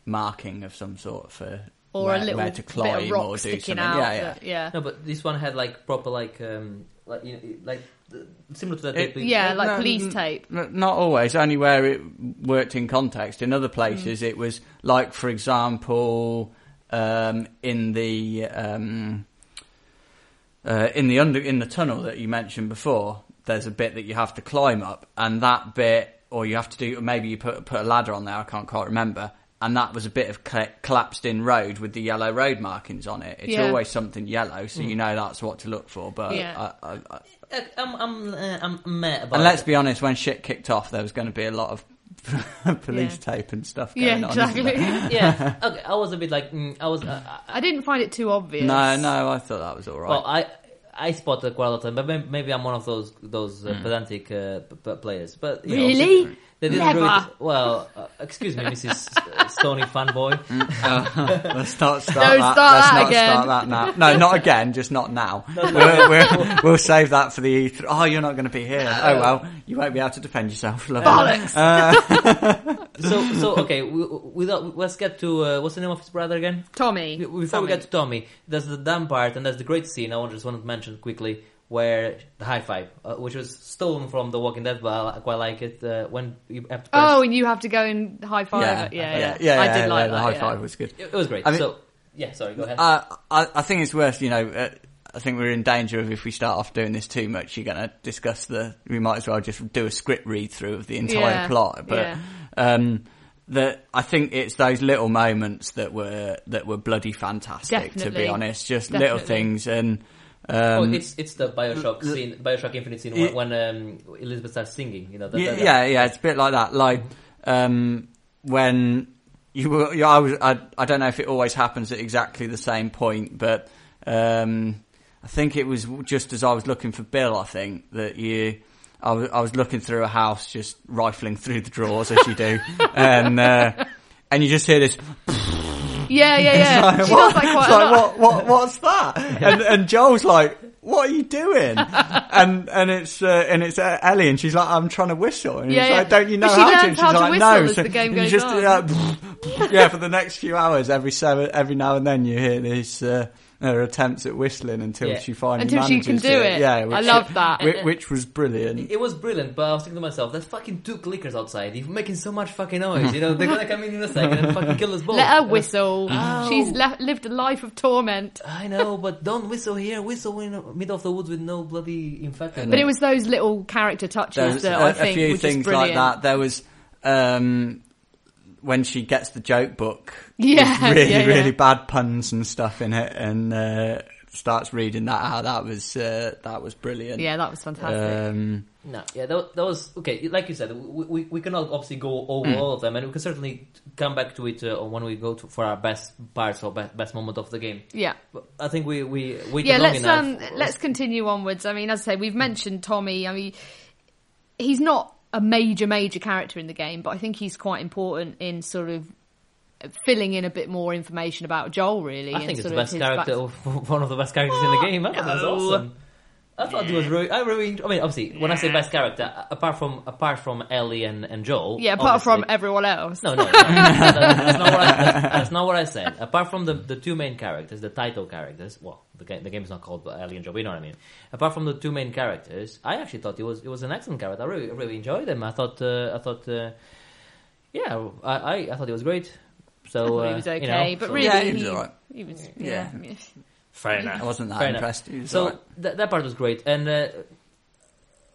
Speaker 3: marking of some sort for
Speaker 2: Or
Speaker 3: where,
Speaker 2: a little
Speaker 3: where to
Speaker 2: bit
Speaker 3: climb
Speaker 2: of rock
Speaker 3: or do
Speaker 2: sticking
Speaker 3: something.
Speaker 2: out.
Speaker 3: Yeah, yeah.
Speaker 2: that- yeah.
Speaker 1: No, but this one had like proper like um like you know, like uh, similar to that
Speaker 3: It-
Speaker 1: tape.
Speaker 2: Yeah,
Speaker 3: Uh,
Speaker 2: like
Speaker 3: no,
Speaker 2: police tape.
Speaker 3: N- Not always, only where it worked in context. In
Speaker 2: Mm.
Speaker 3: other places, it was like, for example, um, in the um, uh, in the under in the tunnel that you mentioned before. There's a bit that you have to climb up, and that bit, or you have to do. Maybe you put put a ladder on there. I can't quite remember. And that was a bit of cl- collapsed in road with the yellow road markings on it. It's
Speaker 2: Yeah.
Speaker 3: always something yellow, so you know that's what to look for. But
Speaker 2: Yeah.
Speaker 3: I, I, I,
Speaker 1: Uh, I'm I'm uh, I'm mad about
Speaker 3: and let's
Speaker 1: it.
Speaker 3: be honest, when shit kicked off, there was going to be a lot of police tape and stuff going
Speaker 2: Yeah,
Speaker 3: on. isn't
Speaker 2: exactly.
Speaker 3: there?
Speaker 1: yeah. Okay, I was a bit like mm, I was. Uh, I-
Speaker 2: I didn't find it too obvious.
Speaker 3: No, no, I thought that was all right.
Speaker 1: well, I I spotted quite a lot of time, but maybe, maybe I'm one of those those uh, pedantic uh, p- p- players. But you know,
Speaker 2: Really?
Speaker 1: They didn't
Speaker 2: Never.
Speaker 1: really. Well, uh, excuse me, Mrs. Sony fanboy.
Speaker 3: Let's not start
Speaker 2: Don't
Speaker 3: that.
Speaker 2: start
Speaker 3: Let's
Speaker 2: that
Speaker 3: not
Speaker 2: again.
Speaker 3: start that now. No, not again. Just not now. we'll, we'll, we'll save that for the E3. Oh, you're not going to be here. Oh well, you won't be able to defend yourself. Lovely.
Speaker 2: Bollocks.
Speaker 1: So so okay, we, without, let's get to uh, what's the name of his brother again?
Speaker 2: Tommy.
Speaker 1: Before we
Speaker 2: Tommy.
Speaker 1: get to Tommy, there's the dumb part, and there's the great scene I just wanted to mention quickly, where the high five, uh, which was stolen from The Walking Dead, but I quite like it uh, when you have to. Press.
Speaker 2: Oh, and you have to go and high five.
Speaker 3: Yeah,
Speaker 2: it. yeah,
Speaker 3: yeah,
Speaker 2: yeah.
Speaker 3: yeah.
Speaker 2: I did
Speaker 3: yeah,
Speaker 2: like
Speaker 3: the
Speaker 2: that.
Speaker 3: high
Speaker 2: yeah.
Speaker 3: five was good.
Speaker 1: it, it was great.
Speaker 3: I mean-
Speaker 1: so yeah, sorry, go ahead.
Speaker 3: Uh, I, I think it's worth, you know, uh, I think we're in danger of if we start off doing this too much, you're going to discuss the, we might as well just do a script read through of the entire
Speaker 2: Yeah,
Speaker 3: plot. But,
Speaker 2: yeah.
Speaker 3: um, that I think it's those little moments that were that were bloody fantastic.
Speaker 2: Definitely.
Speaker 3: To be honest, just little things and.
Speaker 1: Oh,
Speaker 3: Um,
Speaker 1: it's it's the Bioshock scene, Bioshock Infinite scene
Speaker 3: Yeah.
Speaker 1: when, when um, Elizabeth starts singing. You know, that,
Speaker 3: yeah,
Speaker 1: that-
Speaker 3: yeah, yeah, it's a bit like that. Like um, when you were, you, I was, I, I don't know if it always happens at exactly the same point, but um, I think it was just as I was looking for Bill. I think that you. I was, I was looking through a house, just rifling through the drawers as you do, and uh, and you just hear this.
Speaker 2: Yeah, yeah, yeah.
Speaker 3: It's
Speaker 2: she
Speaker 3: like,
Speaker 2: does
Speaker 3: what,
Speaker 2: that quite
Speaker 3: it's
Speaker 2: a
Speaker 3: like,
Speaker 2: lot.
Speaker 3: what, what, what's that? And, and Joel's like, what are you doing? and and it's uh, and it's uh, Ellie, and she's like, I'm trying to whistle, and
Speaker 2: Yeah,
Speaker 3: he's
Speaker 2: yeah.
Speaker 3: like, don't you know
Speaker 2: But she
Speaker 3: how to? And she's
Speaker 2: how to
Speaker 3: like,
Speaker 2: whistle
Speaker 3: no.
Speaker 2: as
Speaker 3: So-
Speaker 2: the game goes
Speaker 3: just,
Speaker 2: on.
Speaker 3: uh, yeah, for the next few hours, every seven, every now and then, you hear these. Uh, her attempts at whistling until
Speaker 1: Yeah.
Speaker 3: she finally
Speaker 2: Until she can do it.
Speaker 3: Yeah,
Speaker 2: I love that.
Speaker 3: Which, which was brilliant.
Speaker 1: It was brilliant, but I was thinking to myself, there's fucking two clickers outside. You're making so much fucking noise. You know, they're gonna come in in a second and fucking kill us both.
Speaker 2: Let her whistle.
Speaker 1: Ow.
Speaker 2: She's le- lived a life of torment.
Speaker 1: I know, but don't whistle here. Whistle in the middle of the woods with no bloody infected.
Speaker 2: But it was those little character touches
Speaker 3: There's
Speaker 2: that
Speaker 3: a,
Speaker 2: I
Speaker 3: a
Speaker 2: think
Speaker 3: few
Speaker 2: were just
Speaker 3: things
Speaker 2: brilliant.
Speaker 3: like that. There was um, when she gets the joke book.
Speaker 2: Yeah,
Speaker 3: with really,
Speaker 2: yeah, yeah.
Speaker 3: really bad puns and stuff in it, and uh, starts reading that out. That was uh, that was brilliant.
Speaker 2: Yeah, that was fantastic.
Speaker 3: Um,
Speaker 1: No, yeah, that, that was okay. Like you said, we, we, we cannot obviously go over
Speaker 2: Hmm.
Speaker 1: all of them, and we can certainly come back to it uh, when we go to, for our best parts or best, best moment of the game.
Speaker 2: yeah.
Speaker 1: But I think we we waited
Speaker 2: yeah, let's
Speaker 1: enough.
Speaker 2: um, let's continue onwards. I mean, as I say, we've mentioned Tommy. I mean, he's not a major major character in the game, but I think he's quite important in sort of filling in a bit more information about Joel. Really,
Speaker 1: I think it's the best character,
Speaker 2: back-
Speaker 1: one of the best characters in the game.
Speaker 2: No.
Speaker 1: awesome. I thought it was really, I really, I mean, obviously, when I say best character, apart from apart from Ellie and, and Joel,
Speaker 2: Yeah, apart from everyone else.
Speaker 1: No, no, no. that's, not what I, that's, that's not what I said. Apart from the, the two main characters, the title characters, well, the game, the game is not called Ellie and Joe, but you know what I mean. Apart from the two main characters, I actually thought it was it was an excellent character. I really really enjoyed him. I thought uh, I thought uh, yeah, I, I I thought it was great. So
Speaker 2: I thought
Speaker 1: uh,
Speaker 2: he was
Speaker 1: you
Speaker 2: okay,
Speaker 1: know,
Speaker 2: but
Speaker 1: so-
Speaker 2: really,
Speaker 3: Yeah, he was
Speaker 2: he,
Speaker 3: alright.
Speaker 2: he was
Speaker 3: Yeah.
Speaker 2: yeah.
Speaker 1: Fair enough.
Speaker 3: I wasn't that
Speaker 1: Fair
Speaker 3: impressed. He was
Speaker 1: So
Speaker 3: alright.
Speaker 1: that that part was great, and uh,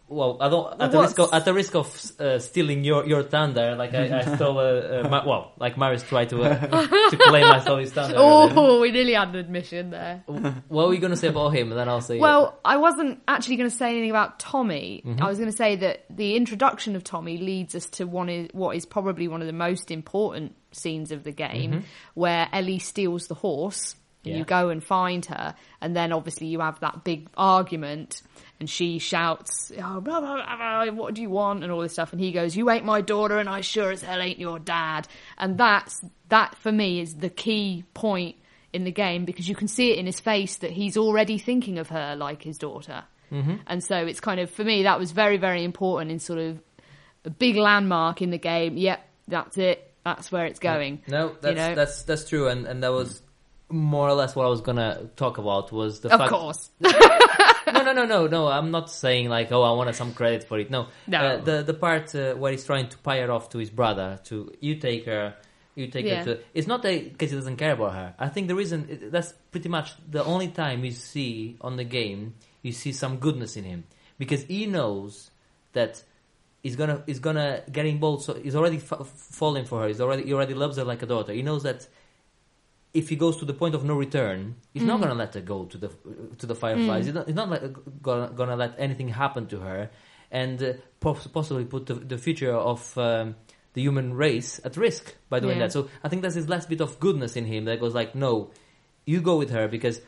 Speaker 1: well, I don't at the risk of at the risk of uh, stealing your your thunder, like I, I stole uh, uh, Ma- well, like Marius tried to uh, to claim I stole his thunder.
Speaker 2: Oh, we nearly had an admission there.
Speaker 1: What were you going to say about him? And then I'll say.
Speaker 2: Well, I wasn't actually going to say anything about Tommy.
Speaker 1: Mm-hmm.
Speaker 2: I was going to say that the introduction of Tommy leads us to one is what is probably one of the most important scenes of the game, where Ellie steals the horse.
Speaker 1: Yeah.
Speaker 2: You go and find her, and then obviously you have that big argument, and she shouts, oh, blah, blah, blah, "What do you want?" and all this stuff, and he goes, "You ain't my daughter, and I sure as hell ain't your dad." And that's that for me is the key point in the game because you can see it in his face that he's already thinking of her like his daughter. Mm-hmm. And so it's kind of, for me, that was very, very important in sort of a big landmark in the game. Yep, that's it. That's where it's going.
Speaker 1: no, that's
Speaker 2: you know?
Speaker 1: that's that's true, and and that was more or less what I was gonna talk about was the
Speaker 2: Of
Speaker 1: fact.
Speaker 2: Of course.
Speaker 1: no, no, no, no, no. I'm not saying like, oh, I wanted some credit for it. No,
Speaker 2: No.
Speaker 1: Uh, the the part uh, where he's trying to pay her off to his brother to you take her, you take
Speaker 2: Yeah.
Speaker 1: her to. It's not because he doesn't care about her. I think the reason that's pretty much the only time you see on the game you see some goodness in him because he knows that. He's gonna he's gonna get involved. So he's already fa- falling for her. He's already he already loves her like a daughter. He knows that if he goes to the point of no return, he's
Speaker 2: Mm.
Speaker 1: not gonna let her go to the to the fireflies. He's not, he's not like, gonna, gonna let anything happen to her, and uh, possibly put the, the future of um, the human race at risk by doing
Speaker 2: Yeah.
Speaker 1: that. So I think there's his last bit of goodness in him that goes like, no, you go with her because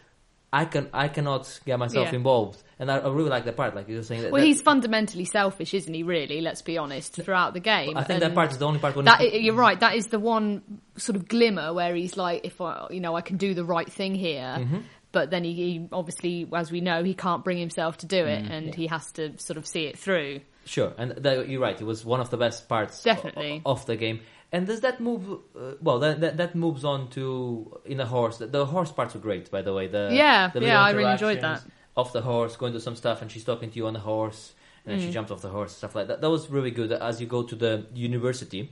Speaker 1: I can I cannot get myself
Speaker 2: Yeah.
Speaker 1: involved, and I, I really like that part. Like you were saying, that,
Speaker 2: Well,
Speaker 1: that-
Speaker 2: he's fundamentally selfish, isn't he? Really, let's be honest. Throughout the game,
Speaker 1: I think that part is the only part when
Speaker 2: That you're right. That is the one sort of glimmer where he's like, if I, you know, I can do the right thing here.
Speaker 1: Mm-hmm.
Speaker 2: But then he, he obviously, as we know, he can't bring himself to do it,
Speaker 1: Mm,
Speaker 2: and he has to sort of see it through.
Speaker 1: Sure, and that, you're right. It was one of the best parts
Speaker 2: Definitely.
Speaker 1: o- of the game. And does that move? Uh, well, that, that that moves on to in the horse. The, the horse parts were great, by the way. The
Speaker 2: Yeah,
Speaker 1: the
Speaker 2: yeah, I really enjoyed
Speaker 1: that. Off the horse, going to some stuff, and she's talking to you on the horse, and then
Speaker 2: Mm.
Speaker 1: she jumps off the horse, stuff like that. That was really good. As you go to the university,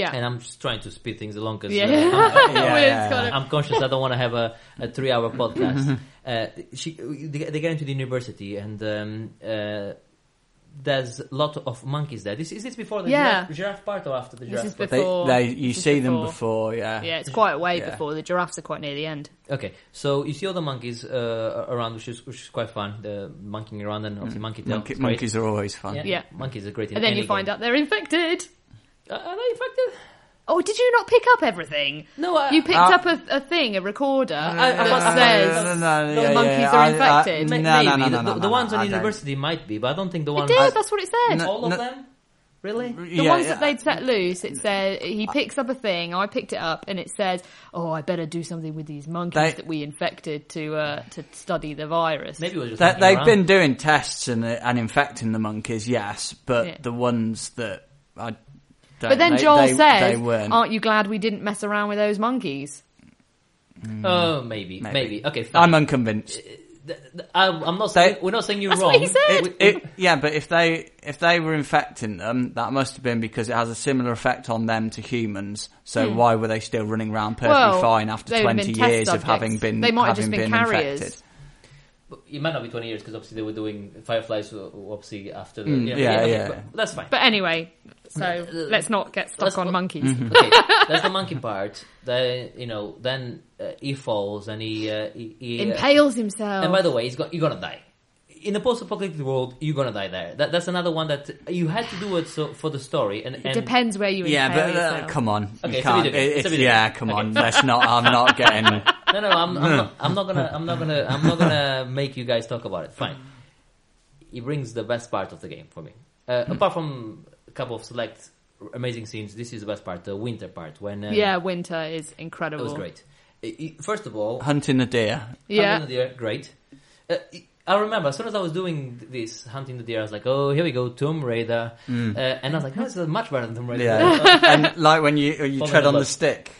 Speaker 2: Yeah,
Speaker 1: and I'm just trying to speed things along because
Speaker 2: yeah.
Speaker 1: I'm,
Speaker 2: Well, it's
Speaker 3: yeah,
Speaker 1: I'm conscious I don't want to have a, a three hour podcast. uh, she, they, they get into the university and um, uh, there's a lot of monkeys there. This is this before the
Speaker 2: Yeah.
Speaker 1: giraffe, giraffe part or after the
Speaker 2: This
Speaker 1: giraffe
Speaker 2: is
Speaker 1: part?
Speaker 3: They, they, you
Speaker 2: just
Speaker 3: see them
Speaker 2: before.
Speaker 3: before, yeah.
Speaker 2: Yeah, it's quite a way
Speaker 3: Yeah.
Speaker 2: before. The giraffes are quite near the end.
Speaker 1: Okay, so you see all the monkeys uh, around, which is which is quite fun. The monkeying around and obviously monkey tail.
Speaker 3: Mm. Monkey,
Speaker 1: it's great.
Speaker 3: monkeys are always fun.
Speaker 1: Yeah,
Speaker 2: Yeah.
Speaker 1: monkeys are great. In
Speaker 2: And then
Speaker 1: any
Speaker 2: you find
Speaker 1: game.
Speaker 2: out they're infected.
Speaker 1: Uh, are they infected?
Speaker 2: Oh, did you not pick up everything?
Speaker 1: No, I,
Speaker 2: You picked
Speaker 3: Uh,
Speaker 2: up a, a thing, a recorder
Speaker 1: I- I
Speaker 2: that
Speaker 1: must-
Speaker 2: says
Speaker 3: no, no, no,
Speaker 2: the
Speaker 3: yeah,
Speaker 2: monkeys
Speaker 3: yeah,
Speaker 2: are
Speaker 3: I- I-
Speaker 2: infected.
Speaker 1: Ma-
Speaker 3: No,
Speaker 1: maybe
Speaker 3: no, no,
Speaker 1: the,
Speaker 3: no,
Speaker 1: the,
Speaker 3: no,
Speaker 1: the
Speaker 3: no,
Speaker 1: ones
Speaker 3: I
Speaker 1: on
Speaker 3: don't.
Speaker 1: university might be, but I don't think the
Speaker 2: It
Speaker 1: ones.
Speaker 2: did. That's what it said.
Speaker 3: No,
Speaker 1: all of
Speaker 3: no-
Speaker 1: them. Really?
Speaker 2: The
Speaker 3: Yeah,
Speaker 2: ones
Speaker 3: yeah.
Speaker 2: that they'd set loose, it said he picks up a thing. I picked it up, and it says, "Oh, I better do something with these monkeys
Speaker 3: They-
Speaker 2: that we infected to uh, to study the virus."
Speaker 1: Maybe it was just.
Speaker 3: they, They've
Speaker 1: around.
Speaker 3: been doing tests and and infecting the monkeys, yes, but
Speaker 2: Yeah.
Speaker 3: the ones that I don't,
Speaker 2: But then
Speaker 3: they,
Speaker 2: Joel
Speaker 3: they,
Speaker 2: says,
Speaker 3: they
Speaker 2: "Aren't you glad we didn't mess around with those monkeys?"
Speaker 1: Oh, maybe,
Speaker 3: Maybe.
Speaker 1: maybe. Okay, fine.
Speaker 3: I'm unconvinced.
Speaker 1: Th- th- I, I'm not
Speaker 3: They-
Speaker 1: saying we're not saying you're
Speaker 2: That's
Speaker 1: wrong.
Speaker 2: what he said.
Speaker 1: We-
Speaker 3: It, yeah, but if they if they were infecting them, that must have been because it has a similar effect on them to humans. So why were they still running around perfectly
Speaker 2: Hmm. Well,
Speaker 3: fine after
Speaker 2: they would have
Speaker 3: twenty
Speaker 2: been test
Speaker 3: years of having been
Speaker 2: They might have just been
Speaker 3: been
Speaker 2: carriers.
Speaker 3: infected?
Speaker 1: It might not be 20 years because obviously they were doing Fireflies, uh, obviously after the.
Speaker 3: Mm,
Speaker 1: yeah,
Speaker 3: yeah,
Speaker 1: okay,
Speaker 3: yeah.
Speaker 1: but That's fine.
Speaker 2: But anyway, so
Speaker 1: Uh,
Speaker 2: let's not get stuck
Speaker 1: let's
Speaker 2: on
Speaker 1: not-
Speaker 2: monkeys.
Speaker 3: Mm-hmm.
Speaker 1: okay, that's the monkey part. Then you know, then uh, he falls and he uh, he, he uh,
Speaker 2: Impales himself.
Speaker 1: And by the way, he's go- you're gonna die. In a post-apocalyptic world, you're gonna die there. That, that's another one that you had to do it so for the story. And,
Speaker 2: it depends where you
Speaker 3: Yeah,
Speaker 2: impale
Speaker 3: but uh,
Speaker 2: yourself.
Speaker 3: come on,
Speaker 1: Okay,
Speaker 3: you
Speaker 1: it's
Speaker 3: can't.
Speaker 1: video
Speaker 3: it-
Speaker 1: It's
Speaker 3: it's- yeah, come
Speaker 1: Okay.
Speaker 3: on. Let's not. I'm not getting.
Speaker 1: No, no, I'm, I'm, not, I'm not gonna, I'm not gonna, I'm not gonna make you guys talk about it. Fine. He brings the best part of the game for me. Uh, apart from a couple of select amazing scenes, this is the best part, the winter part when um,
Speaker 2: yeah, winter is incredible.
Speaker 1: it was great. I- I- First of all,
Speaker 3: Hunting the deer.
Speaker 2: Yeah,
Speaker 1: hunting the deer, great. Uh, I remember as soon as I was doing this hunting the deer, I was like, "Oh, here we go, Tomb Raider," uh, and I was like, "No, this is much better than Tomb Raider."
Speaker 3: Yeah, and like when you you
Speaker 1: Follow
Speaker 3: tread on the
Speaker 1: look.
Speaker 3: stick.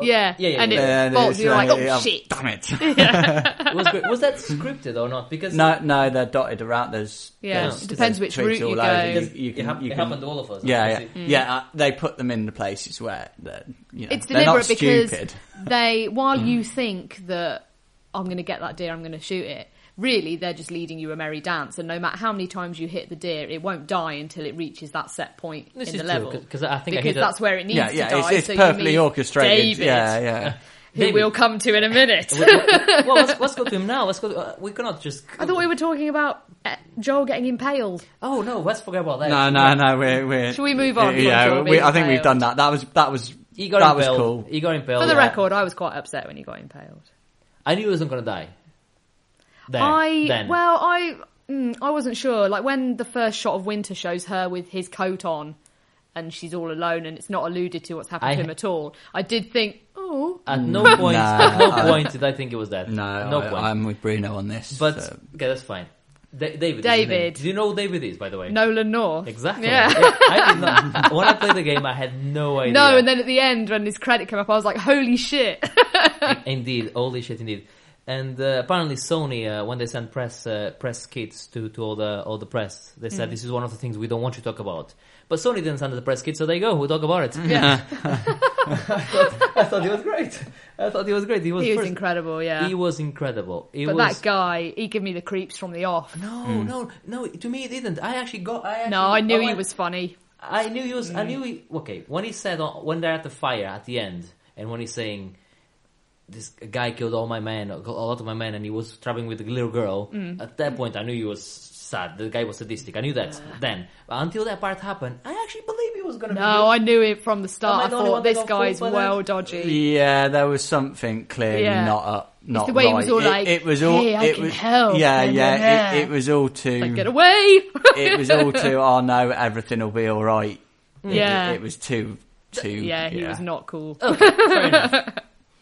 Speaker 2: Yeah,
Speaker 1: yeah, yeah,
Speaker 2: and
Speaker 1: yeah.
Speaker 2: it falls. You're like, oh
Speaker 3: yeah,
Speaker 2: shit.
Speaker 3: Damn it!
Speaker 1: it was great. Was that scripted or not? Because
Speaker 3: no, no, they're dotted around. There's
Speaker 2: Yeah,
Speaker 3: there's-
Speaker 2: it depends
Speaker 3: there's
Speaker 2: which route you
Speaker 3: all over.
Speaker 2: go.
Speaker 3: You, you
Speaker 1: it,
Speaker 3: can,
Speaker 1: hap-
Speaker 3: you
Speaker 1: it
Speaker 3: can-
Speaker 1: happened to all of us.
Speaker 3: Yeah, yeah,
Speaker 1: obviously.
Speaker 3: yeah. Uh, they put them in the places where they're, you know,
Speaker 2: It's
Speaker 3: they're not
Speaker 2: deliberate because
Speaker 3: stupid.
Speaker 2: they, while you think that I'm going to get that deer, I'm going to shoot it. Really, they're just leading you a merry dance, and no matter how many times you hit the deer, it won't die until it reaches that set point
Speaker 1: This
Speaker 2: in
Speaker 1: is
Speaker 2: the
Speaker 1: true,
Speaker 2: level.
Speaker 1: 'cause- 'cause I think I
Speaker 2: because
Speaker 1: a-
Speaker 2: that's where it needs
Speaker 3: Yeah,
Speaker 2: to
Speaker 3: yeah.
Speaker 2: die.
Speaker 3: It's, it's
Speaker 2: so you
Speaker 3: perfectly
Speaker 2: meet
Speaker 3: orchestrated.
Speaker 2: David,
Speaker 3: Yeah, yeah.
Speaker 2: who
Speaker 1: David.
Speaker 2: we'll come to in a minute.
Speaker 1: well, let's, let's go to him now. Let's go. To, uh, we cannot just.
Speaker 2: I thought we were talking about uh, Joel getting impaled.
Speaker 1: Oh no, let's forget about that.
Speaker 3: No, no, no. We're, we're.
Speaker 2: Shall we move on from
Speaker 3: Yeah, we, I think we've done that. That was that was
Speaker 1: He got
Speaker 3: that was cool.
Speaker 1: He got impaled.
Speaker 2: For the
Speaker 1: yeah.
Speaker 2: record, I was quite upset when he got impaled.
Speaker 1: I knew he wasn't going to die. There,
Speaker 2: I
Speaker 1: then.
Speaker 2: well, I mm, I wasn't sure. Like when the first shot of Winter shows her with his coat on, and she's all alone, and it's not alluded to what's happened
Speaker 1: I-
Speaker 2: to him at all. I did think, oh,
Speaker 1: at no point,
Speaker 3: No,
Speaker 1: at no
Speaker 3: I-
Speaker 1: point did I think it was that.
Speaker 3: No,
Speaker 1: no
Speaker 3: I,
Speaker 1: point.
Speaker 3: I'm with Bruno on this.
Speaker 1: but
Speaker 3: so-
Speaker 1: okay, that's fine. Da- David. is his name.
Speaker 2: David.
Speaker 1: Do you know who David is, by the way?
Speaker 2: Nolan North.
Speaker 1: Exactly.
Speaker 2: Yeah.
Speaker 1: I did not. When I played the game, I had no idea.
Speaker 2: No, and then at the end when his credit came up, I was like, holy shit.
Speaker 1: indeed, holy shit, indeed. And uh, apparently, Sony, uh, when they sent press uh, press kits to, to all the all the press, they
Speaker 2: Mm.
Speaker 1: said this is one of the things we don't want you to talk about. But Sony didn't send the press kit, so there you go. We'll talk about it.
Speaker 2: yeah,
Speaker 1: I thought he was great. I thought he was great. He was,
Speaker 2: he was incredible. Yeah,
Speaker 1: He was incredible. He
Speaker 2: but
Speaker 1: was.
Speaker 2: that guy, he gave me the creeps from the off.
Speaker 1: no, no, no. To me, it didn't. I actually got. I actually,
Speaker 2: No, I knew he
Speaker 1: went-
Speaker 2: was funny.
Speaker 1: I knew he was. I
Speaker 2: Mm.
Speaker 1: knew he. Okay, when he said when they're at the fire at the end, and when he's saying, "This guy killed all my men, a lot of my men," and he was traveling with a little girl.
Speaker 2: Mm.
Speaker 1: At that point, I knew he was sad. The guy was sadistic. I knew that then. But until that part happened, I actually believed he was gonna.
Speaker 2: No,
Speaker 1: good.
Speaker 2: I knew it from the start.
Speaker 1: I
Speaker 2: I
Speaker 1: the only
Speaker 2: thought this
Speaker 1: got
Speaker 2: guy's well
Speaker 1: that?
Speaker 2: dodgy.
Speaker 3: Yeah, there was something clearly
Speaker 2: Yeah.
Speaker 3: not up, not
Speaker 2: the way he
Speaker 3: right.
Speaker 2: was all
Speaker 3: it,
Speaker 2: like,
Speaker 3: it was all,
Speaker 2: "Hey, I
Speaker 3: it
Speaker 2: can
Speaker 3: was,
Speaker 2: help,"
Speaker 3: Yeah,
Speaker 2: and
Speaker 3: yeah,
Speaker 2: then,
Speaker 3: it, it was all too.
Speaker 2: Like, get away!
Speaker 3: it was all too. Oh no, everything will be all right. It-
Speaker 2: Yeah.
Speaker 3: it, was too, too.
Speaker 2: yeah, he was not cool.
Speaker 1: Okay, fair enough.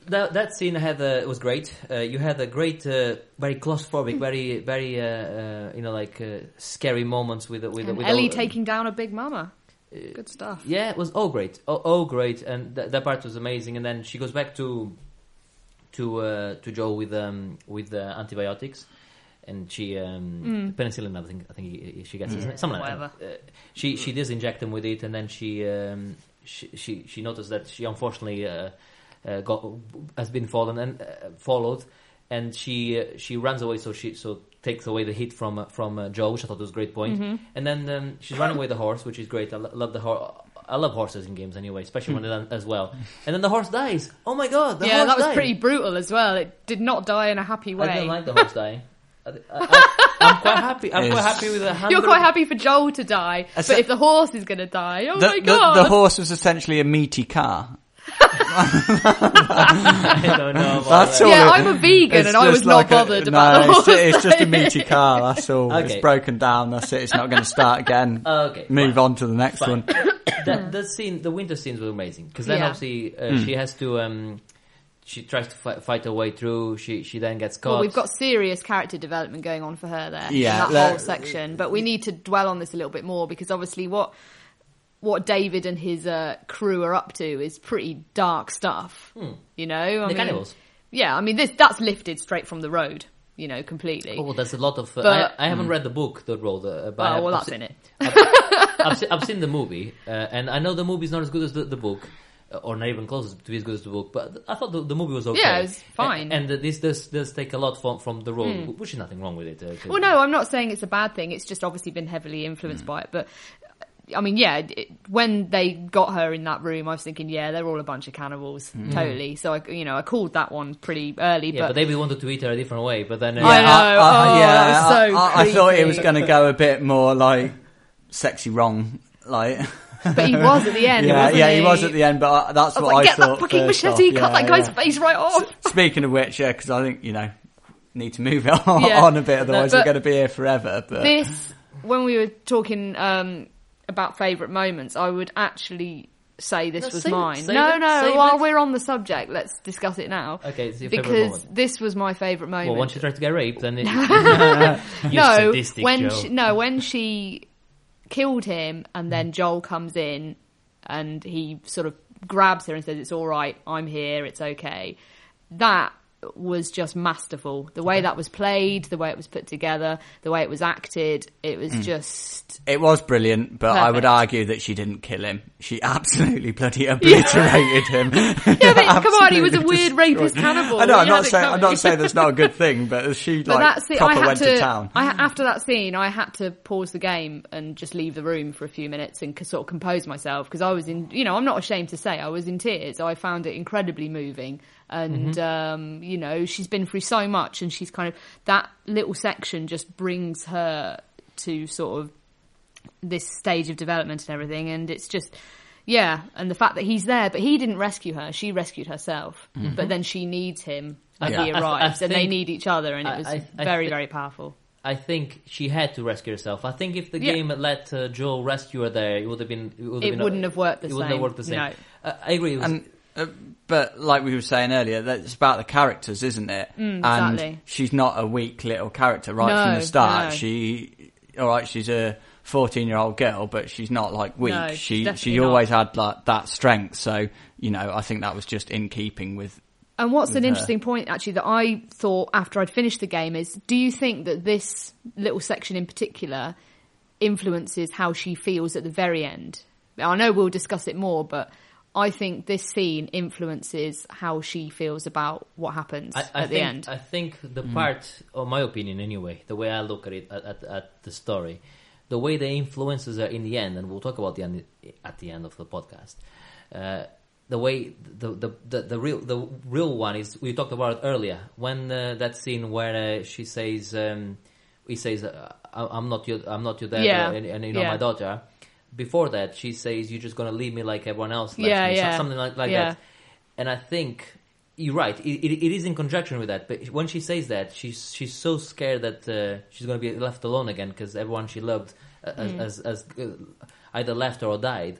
Speaker 1: That, that scene had uh, was great. Uh, you had a great, uh, very claustrophobic, very, very, uh, uh, you know, like uh, scary moments with with, with
Speaker 2: Ellie
Speaker 1: all-
Speaker 2: taking down a big mama. Good stuff.
Speaker 1: Yeah, it was all great. Oh, all great, and th- that part was amazing. And then she goes back to to uh, to Joe with um, with uh, antibiotics, and she um, penicillin. I think I think he- he- she gets it? something like
Speaker 2: Whatever.
Speaker 1: that. Uh, she she does inject him with it, and then she um, she, she she noticed that she unfortunately uh, uh, got has been fallen and uh, followed. and she uh, she runs away, so she so takes away the hit from uh, from uh, Joe, which I thought was a great point.
Speaker 2: Mm-hmm.
Speaker 1: And then um, she's running away the horse, which is great. I lo- love the horse. I love horses in games anyway, especially when they're done as well. And then the horse dies. Oh my god, the
Speaker 2: yeah,
Speaker 1: horse
Speaker 2: that was
Speaker 1: died.
Speaker 2: pretty brutal as well. It did not die in a happy way.
Speaker 1: I didn't like the horse dying. I, I, I, am quite happy. I'm quite happy with the.
Speaker 2: You're quite happy for Joel to die, but if the horse is going to die, oh
Speaker 3: The,
Speaker 2: my
Speaker 3: the,
Speaker 2: god!
Speaker 3: the horse was essentially a meaty car.
Speaker 1: I don't know. About
Speaker 3: That's
Speaker 1: that.
Speaker 3: all.
Speaker 2: yeah,
Speaker 3: it-
Speaker 2: I'm a vegan and I was
Speaker 3: just
Speaker 2: not
Speaker 3: like a-
Speaker 2: bothered
Speaker 3: no,
Speaker 2: about the
Speaker 3: it's, it's just a meaty car. That's all.
Speaker 1: Okay.
Speaker 3: It's broken down. That's it. It's not going to start again.
Speaker 1: Okay,
Speaker 3: Move
Speaker 1: fine.
Speaker 3: on to the next
Speaker 1: Fine.
Speaker 3: one.
Speaker 1: that the scene, the winter scenes were amazing because then
Speaker 2: Yeah.
Speaker 1: obviously uh,
Speaker 3: Hmm.
Speaker 1: she has to. Um, she tries to fight, fight her way through. She she then gets caught.
Speaker 2: Well, we've got serious character development going on for her there.
Speaker 3: Yeah,
Speaker 2: in that
Speaker 3: let-
Speaker 2: whole section. But we need to dwell on this a little bit more because obviously what what David and his uh, crew are up to is pretty dark stuff. You know, I
Speaker 1: Hmm. the
Speaker 2: mean,
Speaker 1: cannibals.
Speaker 2: Yeah, I mean this that's lifted straight from the road. You know, completely.
Speaker 1: Oh, well, there's a lot of. Uh,
Speaker 2: But-
Speaker 1: I, I haven't read the book, The Road, uh, but
Speaker 2: Oh,
Speaker 1: I've,
Speaker 2: well,
Speaker 1: I've
Speaker 2: that's
Speaker 1: se-
Speaker 2: in it.
Speaker 1: I've, se- I've seen the movie, uh, and I know the movie's not as good as the, the book, or not even close to be as good as the book. But I thought the, the movie was okay.
Speaker 2: Yeah, it was fine.
Speaker 1: And, and this does does take a lot from from the road, which is nothing wrong with it. Uh, 'cause-
Speaker 2: Well, no, I'm not saying it's a bad thing. It's just obviously been heavily influenced
Speaker 1: Hmm.
Speaker 2: by it. But I mean, yeah, it, when they got her in that room, I was thinking, yeah, they're all a bunch of cannibals, totally. So I, you know, I called that one pretty early.
Speaker 1: Yeah, but,
Speaker 2: but,
Speaker 1: David wanted to eat her a different way, but then uh,
Speaker 2: I know. oh, that was so
Speaker 3: I, I, I thought it was going to go a bit more like sexy wrong, like.
Speaker 2: but he was at the end.
Speaker 3: yeah,
Speaker 2: wasn't
Speaker 3: yeah,
Speaker 2: he?
Speaker 3: he was at the end, but I, that's
Speaker 2: I was
Speaker 3: what
Speaker 2: like,
Speaker 3: I
Speaker 2: get
Speaker 3: thought.
Speaker 2: that fucking machete,
Speaker 3: off.
Speaker 2: cut that guy's
Speaker 3: yeah.
Speaker 2: face right off.
Speaker 3: Speaking of which, yeah, because I think you know need to move on,
Speaker 2: Yeah.
Speaker 3: on a bit, otherwise
Speaker 2: But
Speaker 3: we're going to be here forever. But
Speaker 2: This, when we were talking um, about favourite moments, I would actually say this
Speaker 1: No,
Speaker 2: was
Speaker 1: save it,
Speaker 2: mine.
Speaker 1: save
Speaker 2: no,
Speaker 1: it,
Speaker 2: no,
Speaker 1: save
Speaker 2: while
Speaker 1: it.
Speaker 2: we're on the subject, let's discuss it now.
Speaker 1: Okay, it's your favourite
Speaker 2: because
Speaker 1: moment.
Speaker 2: this was my favourite moment.
Speaker 1: well, once you try to get raped, then it, you
Speaker 2: no,
Speaker 1: sadistic
Speaker 2: when
Speaker 1: Joe.
Speaker 2: she, no, when she killed him, and then mm-hmm. Joel comes in, and he sort of grabs her and says, "It's all right, I'm here, it's okay." That was just masterful. The way that was played, the way it was put together, the way it was acted, it was hmm. just
Speaker 3: it was brilliant. But I would argue that she didn't kill him. She absolutely bloody obliterated him.
Speaker 2: Yeah, but come on, he was a weird rapist cannibal.
Speaker 3: I know. I'm not saying I'm not saying that's not a good thing, but she
Speaker 2: But
Speaker 3: like
Speaker 2: that's it. I had
Speaker 3: went
Speaker 2: to,
Speaker 3: to, town.
Speaker 2: I, after that scene, I had to pause the game and just leave the room for a few minutes and sort of compose myself because I was in, you know, I'm not ashamed to say I was in tears. I found it incredibly moving. And,
Speaker 3: Mm-hmm.
Speaker 2: um, you know, she's been through so much and she's kind of, that little section just brings her to sort of this stage of development and everything. And it's just, yeah. And the fact that he's there, but he didn't rescue her. She rescued herself. But then she needs him when
Speaker 1: Mm-hmm. I-
Speaker 2: he
Speaker 1: I- I
Speaker 2: arrives and they need each other. And it was
Speaker 1: I- I
Speaker 2: very,
Speaker 1: thi-
Speaker 2: very powerful.
Speaker 1: I think she had to rescue herself. I think if the
Speaker 2: Yeah.
Speaker 1: game had let uh, Joel rescue her there, it would have been. It, would have
Speaker 2: It
Speaker 1: been
Speaker 2: wouldn't have worked the
Speaker 1: it wouldn't have
Speaker 2: same.
Speaker 1: worked the same.
Speaker 2: No.
Speaker 1: Uh, I agree. It was,
Speaker 3: And uh, but like we were saying earlier, that it's about the characters, isn't it? and
Speaker 2: Mm, exactly.
Speaker 3: she's not a weak little character right
Speaker 2: No,
Speaker 3: from the start.
Speaker 2: no.
Speaker 3: She, all right, she's a fourteen-year-old girl, but she's not like weak.
Speaker 2: No,
Speaker 3: she she
Speaker 2: not.
Speaker 3: always had like that strength. So you know, I think that was just in keeping with.
Speaker 2: And what's an
Speaker 3: with her.
Speaker 2: interesting point, actually, that I thought after I'd finished the game is: Do you think that this little section in particular influences how she feels at the very end? I know we'll discuss it more, but I think this scene influences how she feels about what happens
Speaker 1: I, I
Speaker 2: at the
Speaker 1: think,
Speaker 2: end.
Speaker 1: I think the
Speaker 3: Mm.
Speaker 1: part, or my opinion anyway, the way I look at it, at, at, at the story, the way the influences her in the end, and we'll talk about the end at the end of the podcast. Uh, the way the, the the the real the real one is we talked about it earlier when uh, that scene where uh, she says um, he says uh, I- I'm not your I'm not your dad
Speaker 2: Yeah.
Speaker 1: and, and you know
Speaker 2: Yeah.
Speaker 1: my daughter. Before that, she says you're just gonna leave me like everyone else. left
Speaker 2: Yeah,
Speaker 1: me.
Speaker 2: Yeah.
Speaker 1: something like like
Speaker 2: Yeah.
Speaker 1: that. And I think you're right. It, it, it is in conjunction with that. But when she says that, she's she's so scared that uh, she's going to be left alone again because everyone she loved uh, as,
Speaker 2: Mm.
Speaker 1: as, as uh, either left her or died.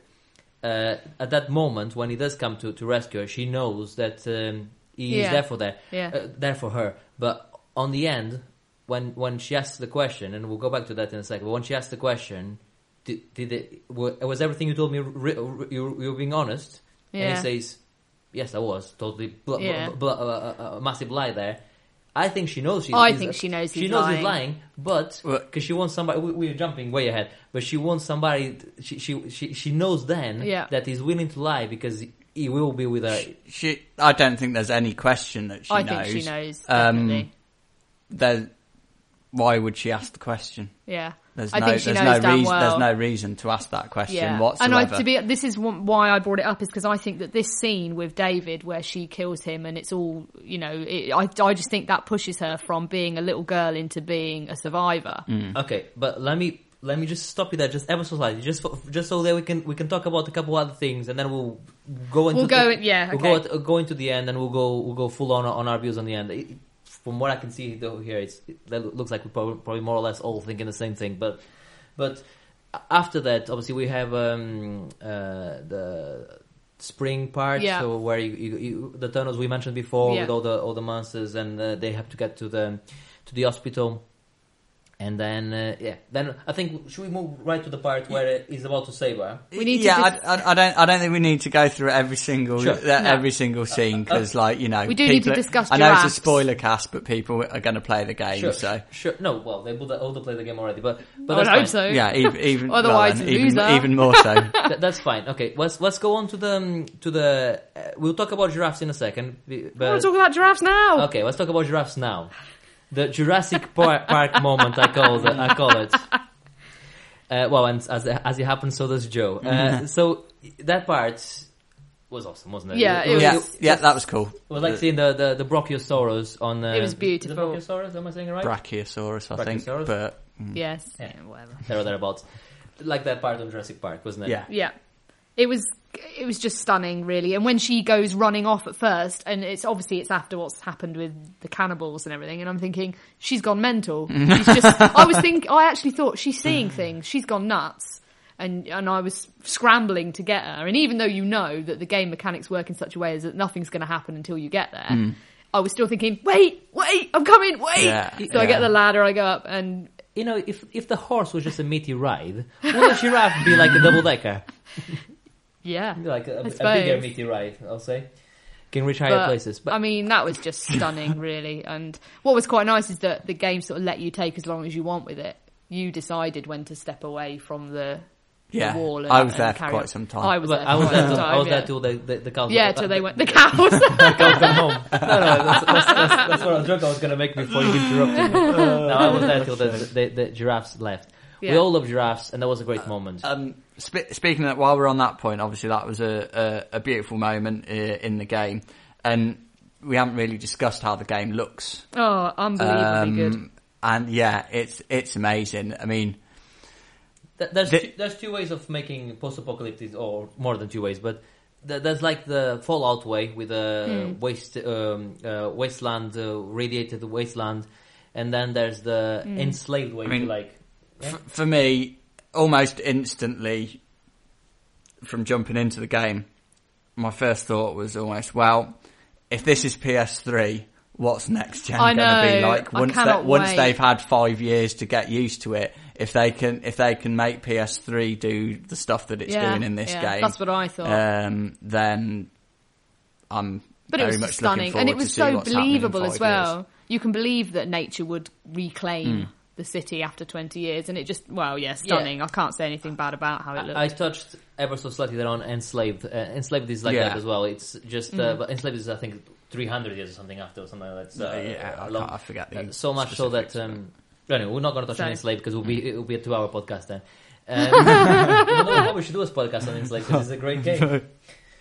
Speaker 1: Uh, at that moment, when he does come to, to rescue her, she knows that um, he is there for there,
Speaker 2: Yeah.
Speaker 1: uh, there for her. But on the end, when when she asks the question, and we'll go back to that in a second. But when she asks the question, did, did it wa- was everything you told me? Re, re, you you were being honest?
Speaker 2: Yeah.
Speaker 1: And he says, "Yes, I was totally bl-
Speaker 2: Yeah.
Speaker 1: bl- bl- uh, uh, a massive lie there." I think she knows she's.
Speaker 2: I think she knows
Speaker 1: she knows
Speaker 2: lying.
Speaker 1: he's lying, but because she wants somebody. We, we're jumping way ahead, but she wants somebody. She she she, she knows then
Speaker 2: Yeah.
Speaker 1: that he's willing to lie because he will be with her.
Speaker 3: She, I don't think there's any question that she
Speaker 2: I
Speaker 3: knows.
Speaker 2: think she knows.
Speaker 3: Um,
Speaker 2: Definitely.
Speaker 3: There, why would she ask the question?
Speaker 2: yeah.
Speaker 3: There's
Speaker 2: I
Speaker 3: no,
Speaker 2: think she
Speaker 3: there's
Speaker 2: knows
Speaker 3: no
Speaker 2: damn
Speaker 3: reason.
Speaker 2: well.
Speaker 3: There's no reason to ask that question
Speaker 2: Yeah,
Speaker 3: whatsoever.
Speaker 2: and I, to be this is one- why I brought it up is because I think that this scene with David where she kills him and it's all you know, it, I I just think that pushes her from being a little girl into being a survivor.
Speaker 3: Mm.
Speaker 1: Okay, but let me let me just stop you there, just ever so slightly, just for, just so that we can we can talk about a couple other things, and then we'll go into
Speaker 2: We'll go
Speaker 1: the-
Speaker 2: in- yeah,
Speaker 1: we'll go at- go into the end, and we'll go we'll go full on on our views on the end. It- from what I can see though here, it's it, that looks like we probably, probably more or less all thinking the same thing, but but after that, obviously we have um, uh, the spring part,
Speaker 2: Yeah.
Speaker 1: so where you, you, you, the tunnels we mentioned before
Speaker 2: Yeah.
Speaker 1: with all the all the monsters, and uh, they have to get to the to the hospital. And then, uh, yeah, then I think should we move right to the part where he's about to save her?
Speaker 2: We need to
Speaker 3: yeah,
Speaker 2: dis-
Speaker 3: I, I, I don't. I don't think we need to go through every single
Speaker 1: Sure.
Speaker 3: uh,
Speaker 2: No.
Speaker 3: every single scene because, like, you know,
Speaker 2: We do need to
Speaker 3: people-
Speaker 2: discuss
Speaker 3: I know it's a spoiler cast, but people are going to play the game,
Speaker 1: Sure,
Speaker 3: so
Speaker 1: sure. No, well, they both all play the game already, but but
Speaker 2: I
Speaker 1: that's
Speaker 2: hope
Speaker 1: fine.
Speaker 2: so.
Speaker 3: yeah, even, even well
Speaker 2: Otherwise,
Speaker 3: then, even, even more so.
Speaker 1: That- that's fine. Okay, let's let's go on to the um, to the. Uh, we'll talk about giraffes in a second. b-
Speaker 2: I want
Speaker 1: But
Speaker 2: to talk about giraffes now.
Speaker 1: okay, let's talk about giraffes now. The Jurassic Park, Park moment, I call it. I call it. Uh, well, and as as it happens, so does Joe. Uh, so that part was awesome, wasn't it?
Speaker 2: Yeah, it was-
Speaker 3: yeah, yeah, that was cool.
Speaker 1: It was like seeing the, the, the Brachiosaurus on. Uh,
Speaker 2: It was beautiful.
Speaker 1: The Brachiosaurus, am I saying it right?
Speaker 3: Brachiosaurus, I think,
Speaker 1: Brachiosaurus?
Speaker 3: but
Speaker 2: Yes,
Speaker 1: Yeah.
Speaker 2: yeah, whatever.
Speaker 1: there or thereabouts. Like that part on Jurassic Park, wasn't it?
Speaker 3: yeah,
Speaker 2: Yeah. It was it was just stunning really. And when she goes running off at first and it's obviously it's after what's happened with the cannibals and everything and I'm thinking she's gone mental. She's just I was think I actually thought she's seeing things. She's gone nuts. And and I was scrambling to get her. And even though you know that the game mechanics work in such a way as that nothing's going to happen until you get there, mm. I was still thinking, "Wait, wait, I'm coming, wait."
Speaker 3: Yeah,
Speaker 2: so I get the ladder, I go up and
Speaker 1: You know, if if the horse was just a meaty ride, would the giraffe be like a double decker?
Speaker 2: yeah.
Speaker 1: Like a, a,
Speaker 2: I
Speaker 1: a bigger
Speaker 2: suppose.
Speaker 1: meaty ride, I'll say. Can reach higher
Speaker 2: But,
Speaker 1: places. But
Speaker 2: I mean, that was just stunning, really. And what was quite nice is that the game sort of let you take as long as you want with it. You decided when to step away from the, the
Speaker 3: yeah.
Speaker 2: wall. And,
Speaker 3: I was there for quite
Speaker 2: on.
Speaker 3: some time.
Speaker 2: I was
Speaker 1: but
Speaker 2: there.
Speaker 1: I
Speaker 2: for
Speaker 1: was
Speaker 2: quite
Speaker 1: there
Speaker 2: some
Speaker 1: till,
Speaker 2: time,
Speaker 1: I was
Speaker 2: yeah.
Speaker 1: there till the, the, the cows
Speaker 2: Yeah, till they went the cows.
Speaker 1: the cows come home. No, no, that's, that's, that's, that's what I was joke I was going to make before you interrupted me. no, I was there till the, the, the giraffes left. We all love giraffes, and that was a great moment.
Speaker 3: Um, sp- speaking of, while we're on that point, obviously that was a, a, a beautiful moment uh, in the game, and we haven't really discussed how the game looks.
Speaker 2: oh, unbelievably good.
Speaker 3: Um, And yeah, it's it's amazing. I mean,
Speaker 1: Th- There's
Speaker 3: The-
Speaker 1: two, there's two ways of making post-apocalyptic, or more than two ways, but th- there's like the Fallout way with a
Speaker 2: Hmm.
Speaker 1: waste um, uh, wasteland, uh, radiated wasteland, and then there's the
Speaker 2: Hmm.
Speaker 1: enslaved way,
Speaker 3: I mean,
Speaker 1: like.
Speaker 3: F- for me, almost instantly from jumping into the game, my first thought was almost, well, if this is PS3, what's next gen going to be like once they, once they've had five years to get used to it? If they can, if they can make PS3 do the stuff that it's
Speaker 2: yeah,
Speaker 3: doing in this
Speaker 2: yeah,
Speaker 3: game,
Speaker 2: That's what I thought.
Speaker 3: um, then I'm
Speaker 2: but it
Speaker 3: very
Speaker 2: was
Speaker 3: much
Speaker 2: stunning,
Speaker 3: looking
Speaker 2: and
Speaker 3: forward
Speaker 2: it was so
Speaker 3: what's happening in
Speaker 2: believable as well.
Speaker 3: years.
Speaker 2: You can believe that nature would reclaim
Speaker 3: Hmm.
Speaker 2: The city after 20 years, and it just, well, yeah, stunning. I can't say anything bad about how it looked.
Speaker 1: I, I touched ever so slightly there on enslaved. Uh, enslaved is like
Speaker 3: Yeah.
Speaker 1: that as well. It's just, uh, but enslaved is I think 300 years or something after or something like that. So, uh,
Speaker 3: yeah, I,
Speaker 1: long-
Speaker 3: I forget the
Speaker 1: Uh, so much so that
Speaker 3: specifics,
Speaker 1: um, anyway, we're not going to touch on enslaved because it'll be it'll be a two-hour podcast then. Um, even though we should do a podcast on enslaved because it's a great game.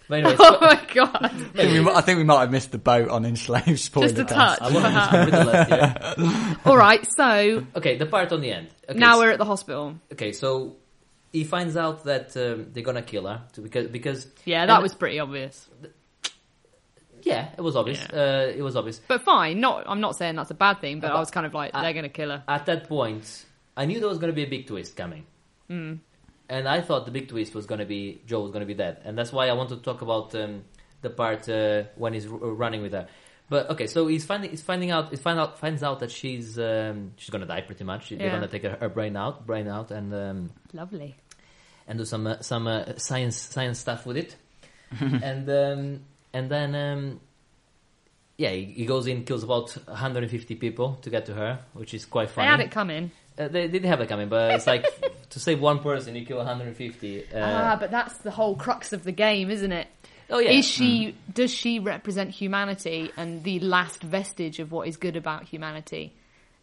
Speaker 1: But anyway,
Speaker 2: oh my god!
Speaker 3: I think, we, I think we might have missed the boat on enslaved spoiler
Speaker 2: Just a
Speaker 3: cast.
Speaker 2: touch.
Speaker 1: I won't just read the list here.
Speaker 2: All right, so
Speaker 1: Okay, the part on the end. Okay,
Speaker 2: now
Speaker 1: so-
Speaker 2: we're at the hospital.
Speaker 1: okay. So he finds out that um, they're gonna kill her because because
Speaker 2: Yeah, that was pretty obvious.
Speaker 1: yeah, it was obvious. Uh, it was obvious.
Speaker 2: But fine, not. I'm not saying that's a bad thing, but I was kind of like,
Speaker 1: I-
Speaker 2: they're going to kill her.
Speaker 1: At that point, I knew there was gonna be a big twist coming.
Speaker 2: Mm.
Speaker 1: And I thought the big twist was going to be Joe was going to be dead, and that's why I wanted to talk about um, the part uh, when he's r- running with her. But okay, so he's finding he's finding out he find out finds out that she's um, she's going to die pretty much. They're going to take her, her brain out, brain out, and um,
Speaker 2: Lovely.
Speaker 1: and do some uh, some uh, science science stuff with it, and um, and then um, yeah, he, he goes in, kills about 150 people to get to her, which is quite
Speaker 2: They
Speaker 1: funny.
Speaker 2: had it coming.
Speaker 1: Uh, they did have that coming, but it's like to save one person, you kill 150. Uh,
Speaker 2: ah, but that's the whole crux of the game, isn't it?
Speaker 1: Oh, yeah.
Speaker 2: Is she? Does she represent humanity and the last vestige of what is good about humanity?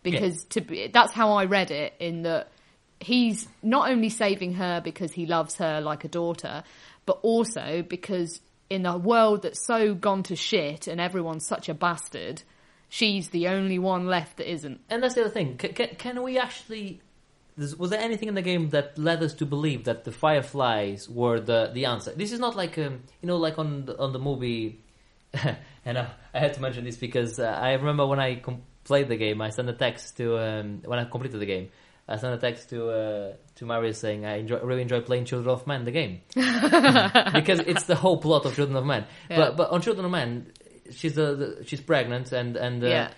Speaker 2: Because to be, that's how I read it. In that he's not only saving her because he loves her like a daughter, but also because in a world that's so gone to shit and everyone's such a bastard, she's the only one left that isn't.
Speaker 1: And that's the other thing. Can, can, can we actually? Was there anything in the game that led us to believe that the fireflies were the the answer? This is not like um, you know, like on the, on the movie. and I, I had to mention this because uh, I remember when I com- played the game, I sent a text to um, when I completed the game. I sent a text to uh, to Mario saying I enjoy, really enjoy playing Children of Men, the game, because it's the whole plot of Children of Men.
Speaker 2: Yeah.
Speaker 1: But but on Children of Men, she's the, the she's pregnant and and uh,
Speaker 2: Yeah.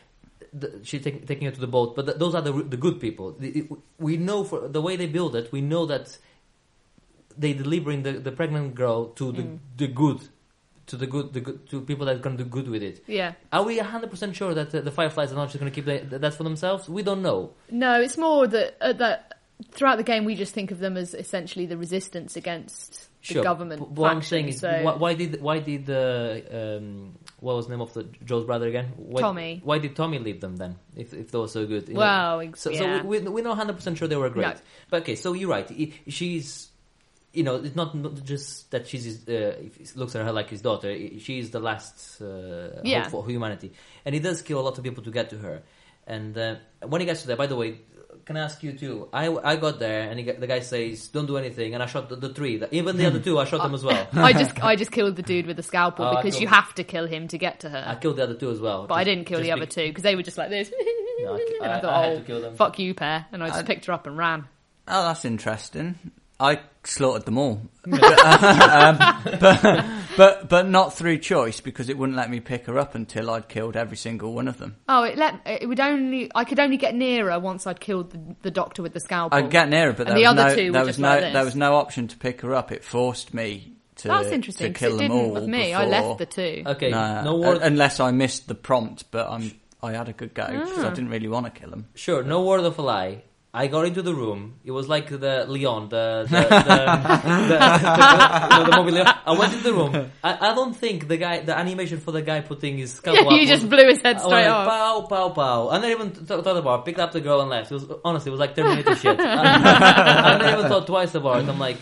Speaker 1: the, she's taking taking her to the boat. But th those are the the good people. The, we know for the way they build it, we know that they delivering the, the pregnant girl to the
Speaker 2: Mm.
Speaker 1: the good, to the good, the good to people that gonna do good with it.
Speaker 2: Yeah.
Speaker 1: Are we hundred percent sure that uh, the fireflies are not just gonna keep the, that for themselves? We don't know.
Speaker 2: No, it's more that uh, that throughout the game we just think of them as essentially the resistance against the
Speaker 1: Sure.
Speaker 2: government.
Speaker 1: But what I'm saying is,
Speaker 2: so-
Speaker 1: why, why did why did uh, um, what was the name of the Joe's brother again? Why,
Speaker 2: Tommy.
Speaker 1: Why did Tommy leave them then? If if they were so good. know?
Speaker 2: Well,
Speaker 1: so,
Speaker 2: yeah.
Speaker 1: so we we know 100 percent sure they were great.
Speaker 2: No.
Speaker 1: But okay, so you're right. She's you know it's not, not just that she's uh, looks at her like his daughter. I- She is the last uh,
Speaker 2: Yeah.
Speaker 1: hope for humanity, and he does kill a lot of people to get to her. And uh, when he gets to there, by the way. Can I ask you too? I, I got there and he, the guy says, "Don't do anything," and I shot the, the three. Even the other two, I shot them as well.
Speaker 2: I just I just killed the dude with the scalpel
Speaker 1: Oh,
Speaker 2: because you have to kill him to get to her.
Speaker 1: I killed the other two as well.
Speaker 2: but I didn't kill the other
Speaker 1: bec-
Speaker 2: two because they were just like this.
Speaker 1: No, I-
Speaker 2: and I,
Speaker 1: I-
Speaker 2: thought,
Speaker 1: I had
Speaker 2: oh,
Speaker 1: to kill them.
Speaker 2: fuck you, pair. And I just
Speaker 3: I-
Speaker 2: picked her up and ran.
Speaker 3: Oh, that's interesting. I slaughtered them all, um, but, but but not through choice because it wouldn't let me pick her up until I'd killed every single one of them.
Speaker 2: Oh, it let it would only I could only get nearer once I'd killed the, the doctor with the scalpel.
Speaker 3: I'd get nearer, but
Speaker 2: And
Speaker 3: there
Speaker 2: the
Speaker 3: was
Speaker 2: other
Speaker 3: no,
Speaker 2: two were
Speaker 3: there was no
Speaker 2: like this.
Speaker 3: there was no option to pick her up. It forced me to
Speaker 2: That's interesting.
Speaker 3: to
Speaker 2: 'cause
Speaker 3: kill
Speaker 2: it
Speaker 3: them
Speaker 2: didn't
Speaker 3: all.
Speaker 2: with me. I
Speaker 3: before-
Speaker 2: left the two.
Speaker 1: Okay,
Speaker 3: No,
Speaker 1: no word.
Speaker 3: unless I missed the prompt, but I'm I had a good go because
Speaker 2: Ah.
Speaker 3: I didn't really want to kill them.
Speaker 1: Sure, no word of a lie. I got into the room. It was like the Leon, the the, the, the, the, the movie Leon. I went into the room. I, I don't think the guy, the animation for the guy putting his scalpel
Speaker 2: Yeah,
Speaker 1: up
Speaker 2: you
Speaker 1: was-
Speaker 2: just blew his head straight
Speaker 1: went
Speaker 2: off.
Speaker 1: Pow, pow, pow. I never even th- thought about it. Picked up the girl and left. It was honestly, it was like Terminator shit. I, I never even thought twice about it. I'm like,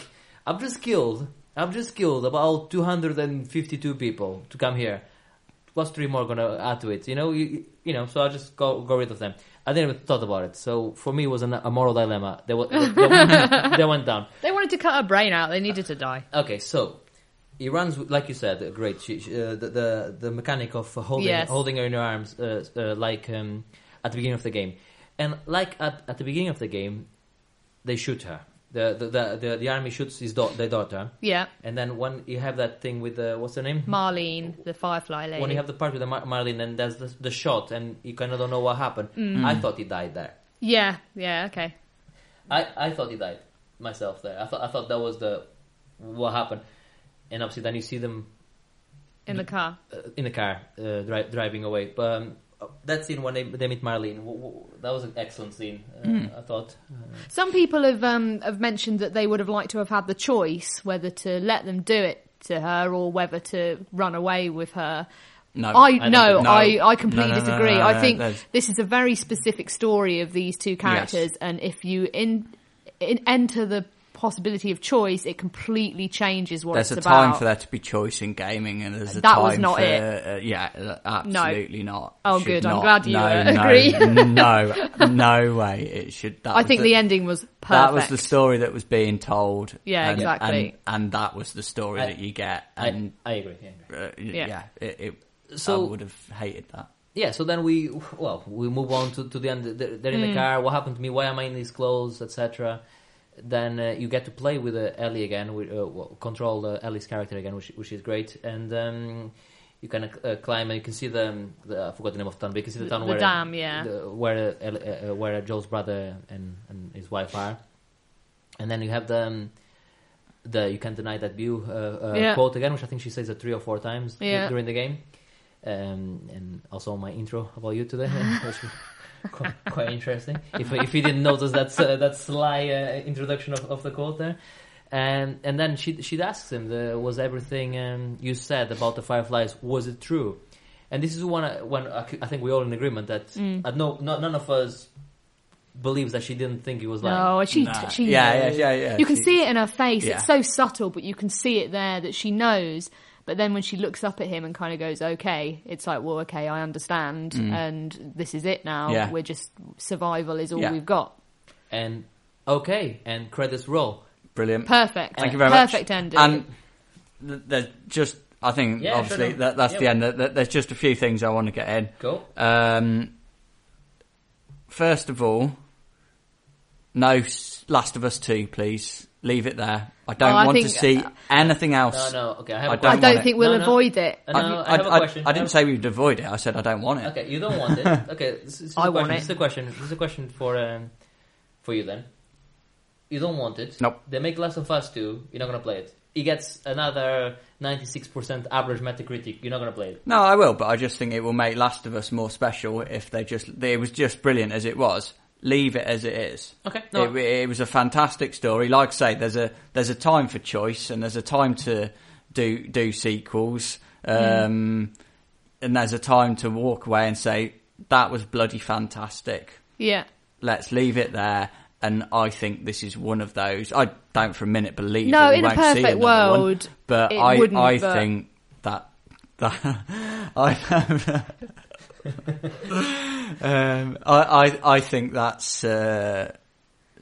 Speaker 1: I've just killed, I've just killed about 252 people to come here. Plus three more gonna add to it. You know, you, you know. So I just go go rid of them. I didn't even thought about it. So for me, it was an, a moral dilemma. They, wa- they, they, they went down.
Speaker 2: They wanted to cut her brain out. They needed to die.
Speaker 1: Okay, so Iran's, like you said. Great, she, she, uh, the, the the mechanic of holding
Speaker 2: Yes.
Speaker 1: holding her in her arms, uh, uh, like um, at the beginning of the game, and like at, at the beginning of the game, they shoot her. The the the, the, the army shoots his da- their daughter,
Speaker 2: Yeah,
Speaker 1: and then when you have that thing with the what's her name?
Speaker 2: Marlene, the Firefly lady.
Speaker 1: when you have the part with the Mar- Marlene, and there's the, the shot, and you kind of don't know what happened.
Speaker 2: Mm.
Speaker 1: I thought he died there.
Speaker 2: yeah, yeah, okay.
Speaker 1: I, I thought he died myself there. I thought I thought that was the what happened, and obviously then you see them
Speaker 2: In the car.
Speaker 1: uh, in the car uh, dri- driving away. But um, that scene when they, they meet Marlene, w- w- that was an excellent scene. Uh, I thought. Uh,
Speaker 2: Some people have um, have mentioned that they would have liked to have had the choice whether to let them do it to her or whether to run away with her.
Speaker 3: No,
Speaker 2: I
Speaker 1: don't
Speaker 2: no,
Speaker 3: no.
Speaker 2: I, I completely
Speaker 3: No, no, no,
Speaker 2: disagree.
Speaker 3: no,
Speaker 2: I
Speaker 3: no,
Speaker 2: think
Speaker 3: there's-
Speaker 2: this is a very specific story of these two characters, and if you in, in enter the possibility of choice, it completely changes what
Speaker 3: There's a
Speaker 2: it's
Speaker 3: time for there to be choice in gaming, and there's a
Speaker 2: That
Speaker 3: time
Speaker 2: was not
Speaker 3: for
Speaker 2: it.
Speaker 3: Uh, yeah, uh, absolutely not.
Speaker 2: Oh,
Speaker 3: Should
Speaker 2: good. I'm glad you,
Speaker 3: no,
Speaker 2: uh,
Speaker 3: no,
Speaker 2: agree.
Speaker 3: no, no way. It should. That
Speaker 2: I
Speaker 3: was
Speaker 2: think the, ending was perfect.
Speaker 3: That was the story that was being told.
Speaker 2: Yeah,
Speaker 3: and,
Speaker 2: exactly.
Speaker 3: And, and that was the story
Speaker 1: I-
Speaker 3: that you get.
Speaker 1: I,
Speaker 3: And
Speaker 1: I agree. yeah.
Speaker 3: uh,
Speaker 2: Yeah.
Speaker 3: yeah, it, it,
Speaker 1: So-
Speaker 3: I would have hated that.
Speaker 1: Yeah, so then we well we move on to, to the end. They're, they're in the car. What happened to me? Why am I in these clothes, etc. Then uh, you get to play with uh, Ellie again, with, uh, well, control uh, Ellie's character again, which which is great. And um, you of uh, climb and you can see the, the I forgot the name of the town, but you can see the town
Speaker 2: the
Speaker 1: where
Speaker 2: dam, yeah.
Speaker 1: the, where uh, Ellie- where Joel's brother and, and his wife are. And then you have the um, the you can't deny that view
Speaker 2: Yeah.
Speaker 1: quote again, which I think she says it three or four times
Speaker 2: Yeah.
Speaker 1: during the game. Um, and also my intro about you today, quite, quite interesting. If if you didn't notice that uh, that sly uh, introduction of, of the quote there, And and then she she asks him, the, "Was everything um, you said about the fireflies was it true?" And this is one uh, when I c- I think we're all in agreement that
Speaker 2: Mm.
Speaker 1: uh, no, no none of us believes that she didn't think he was lying.
Speaker 2: No, she
Speaker 3: Nah.
Speaker 2: she
Speaker 3: yeah, yeah, yeah, yeah.
Speaker 2: You can
Speaker 3: She-
Speaker 2: see it in her face.
Speaker 3: Yeah.
Speaker 2: It's so subtle, but you can see it there that she knows. But then when she looks up at him and kind of goes, "Okay," it's like, "Well, okay, I understand, and this is it now.
Speaker 3: Mm. Yeah.
Speaker 2: We're just survival is all
Speaker 3: Yeah.
Speaker 2: we've got.
Speaker 1: And okay, and credits roll.
Speaker 3: Brilliant.
Speaker 2: Perfect.
Speaker 3: Thank you very much.
Speaker 2: Perfect ending.
Speaker 3: And there's just, I think,
Speaker 1: Yeah,
Speaker 3: obviously,
Speaker 1: sure.
Speaker 3: that, that's
Speaker 1: Yeah.
Speaker 3: the end. Th- th- There's just a few things I want to get in.
Speaker 1: Go.
Speaker 3: Um, first of all, no Last of Us 2, please. Leave it there. I don't
Speaker 2: Oh, I
Speaker 3: want to
Speaker 2: think-
Speaker 3: see anything
Speaker 1: No,
Speaker 3: else.
Speaker 1: no. No, okay, I have.
Speaker 3: I
Speaker 1: a
Speaker 3: don't
Speaker 2: I
Speaker 1: question.
Speaker 2: don't
Speaker 3: want
Speaker 2: think
Speaker 3: it.
Speaker 2: we'll
Speaker 1: No, no.
Speaker 2: avoid it.
Speaker 1: Uh, no, I, have a question.
Speaker 3: I didn't say we'd avoid it. I said I don't want it.
Speaker 1: Okay, you don't want it. Okay, this, this is
Speaker 2: I
Speaker 1: a
Speaker 2: want
Speaker 1: question.
Speaker 2: it.
Speaker 1: This is a question. This is a question for um, for you then. You don't want it.
Speaker 3: Nope.
Speaker 1: They make Last of Us 2, You're not gonna play it. It gets another ninety-six percent average Metacritic. You're not gonna play it.
Speaker 3: No, I will, but I just think it will make Last of Us more special if they just. It was just brilliant as it was. Leave it as it is.
Speaker 1: Okay. No.
Speaker 3: It, it was a fantastic story. Like I say, there's a there's a time for choice and there's a time to do do sequels, um, and there's a time to walk away and say that was bloody fantastic.
Speaker 2: Yeah.
Speaker 3: Let's leave it there. And I think this is one of those. I don't for a minute believe.
Speaker 2: No,
Speaker 3: that we
Speaker 2: in a
Speaker 3: won't see
Speaker 2: perfect
Speaker 3: another one,
Speaker 2: world,
Speaker 3: but
Speaker 2: it
Speaker 3: I I
Speaker 2: but-
Speaker 3: think that that I. um, I, I I think that's uh,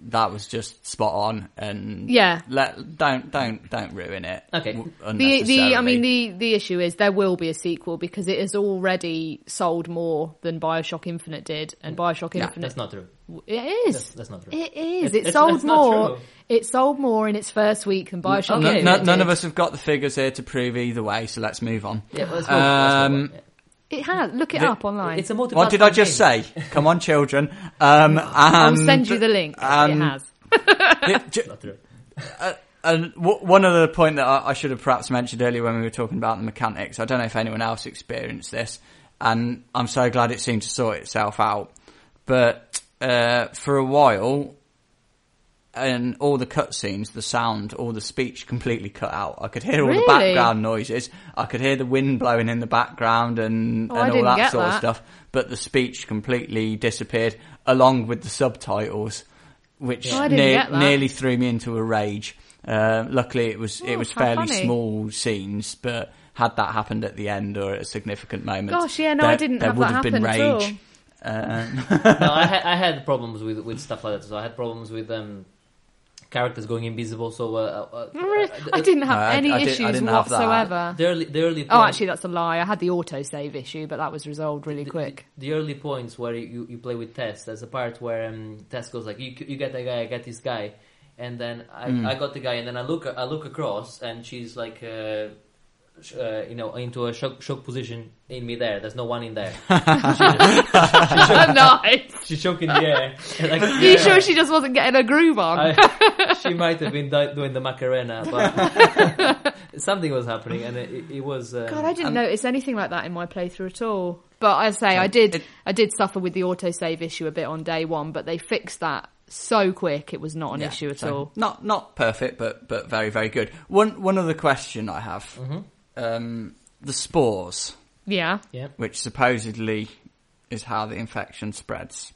Speaker 3: that was just spot on, and
Speaker 2: Yeah.
Speaker 3: let don't don't don't ruin it.
Speaker 1: Okay.
Speaker 3: w-
Speaker 2: The the I
Speaker 3: unnecessarily.
Speaker 2: mean the the issue is there will be a sequel because it has already sold more than BioShock Infinite did, and BioShock
Speaker 3: Yeah,
Speaker 2: Infinite
Speaker 1: That's not true.
Speaker 2: it
Speaker 1: That's, that's not true.
Speaker 2: It is.
Speaker 1: It's-
Speaker 2: It
Speaker 1: it's-
Speaker 2: sold
Speaker 1: that's not
Speaker 2: more.
Speaker 1: true.
Speaker 2: It sold more in its first week than BioShock
Speaker 1: Okay.
Speaker 2: Infinite
Speaker 3: No-
Speaker 2: did.
Speaker 3: none of us have got the figures here to prove either way, so let's move on.
Speaker 1: Yeah, let's move. let's move
Speaker 3: Um,
Speaker 1: on. Yeah.
Speaker 2: It has. Look it
Speaker 3: The-
Speaker 2: up online.
Speaker 1: It's a multi.
Speaker 3: What did I just say? Come on, children. Um,
Speaker 2: I'll send you the link.
Speaker 3: um,
Speaker 2: it has.
Speaker 3: the- j- And w- one other point that I, I should have perhaps mentioned earlier when we were talking about the mechanics, I don't know if anyone else experienced this, and I'm so glad it seemed to sort itself out. But uh, for a while, and all the cutscenes, the sound, all the speech completely cut out. I could hear all the background noises. I could hear the wind blowing in the background and,
Speaker 2: Oh,
Speaker 3: and all
Speaker 2: didn't
Speaker 3: that sort of stuff. But the speech completely disappeared along with the subtitles, which
Speaker 2: Oh, I didn't
Speaker 3: near-
Speaker 2: get that.
Speaker 3: nearly threw me into a rage. Uh, luckily, it was it
Speaker 2: Oh,
Speaker 3: was fairly
Speaker 2: funny.
Speaker 3: small scenes, but had that happened at the end or at a significant moment,
Speaker 2: Gosh, yeah, no, I didn't
Speaker 3: there
Speaker 2: have
Speaker 3: would
Speaker 2: that
Speaker 3: have been
Speaker 2: happen at all.
Speaker 3: rage. Um,
Speaker 1: no, I had I had problems with with stuff like that. So I had problems with um characters going invisible. So uh, uh,
Speaker 2: Really?
Speaker 1: uh,
Speaker 2: I didn't have
Speaker 3: No, I-
Speaker 2: any
Speaker 3: I I
Speaker 2: issues
Speaker 3: didn't have that.
Speaker 2: whatsoever.
Speaker 1: The early, the early.
Speaker 2: Oh, actually, that's a lie. I had the autosave issue, but that was resolved really
Speaker 1: the-
Speaker 2: quick.
Speaker 1: The, the early points where you, you play with Tess, there's a part where um, Tess goes like, "You you get that guy, I get this guy," and then I,
Speaker 3: Mm.
Speaker 1: I got the guy, and then I look I look across, and she's like, uh, sh- uh, you know, into a shock shock position in midair. There's no one in there.
Speaker 2: nice.
Speaker 1: She's shocked in the air. Like,
Speaker 2: Are you sure she just wasn't getting a groove on?
Speaker 1: I, she might have been di- doing the Macarena, but something was happening, and it, it was. Um,
Speaker 2: God, I didn't
Speaker 3: Um,
Speaker 2: notice anything like that in my playthrough at all. But I say I did.
Speaker 3: it-
Speaker 2: I did suffer with the autosave issue a bit on day one, but they fixed that so quick. It was not an
Speaker 3: yeah,
Speaker 2: issue at
Speaker 3: so
Speaker 2: all.
Speaker 3: Not not perfect, but but very very good. One one other question I have:
Speaker 1: Mm-hmm.
Speaker 3: Um, the spores,
Speaker 2: Yeah.
Speaker 1: yeah.
Speaker 3: which supposedly is how the infection spreads.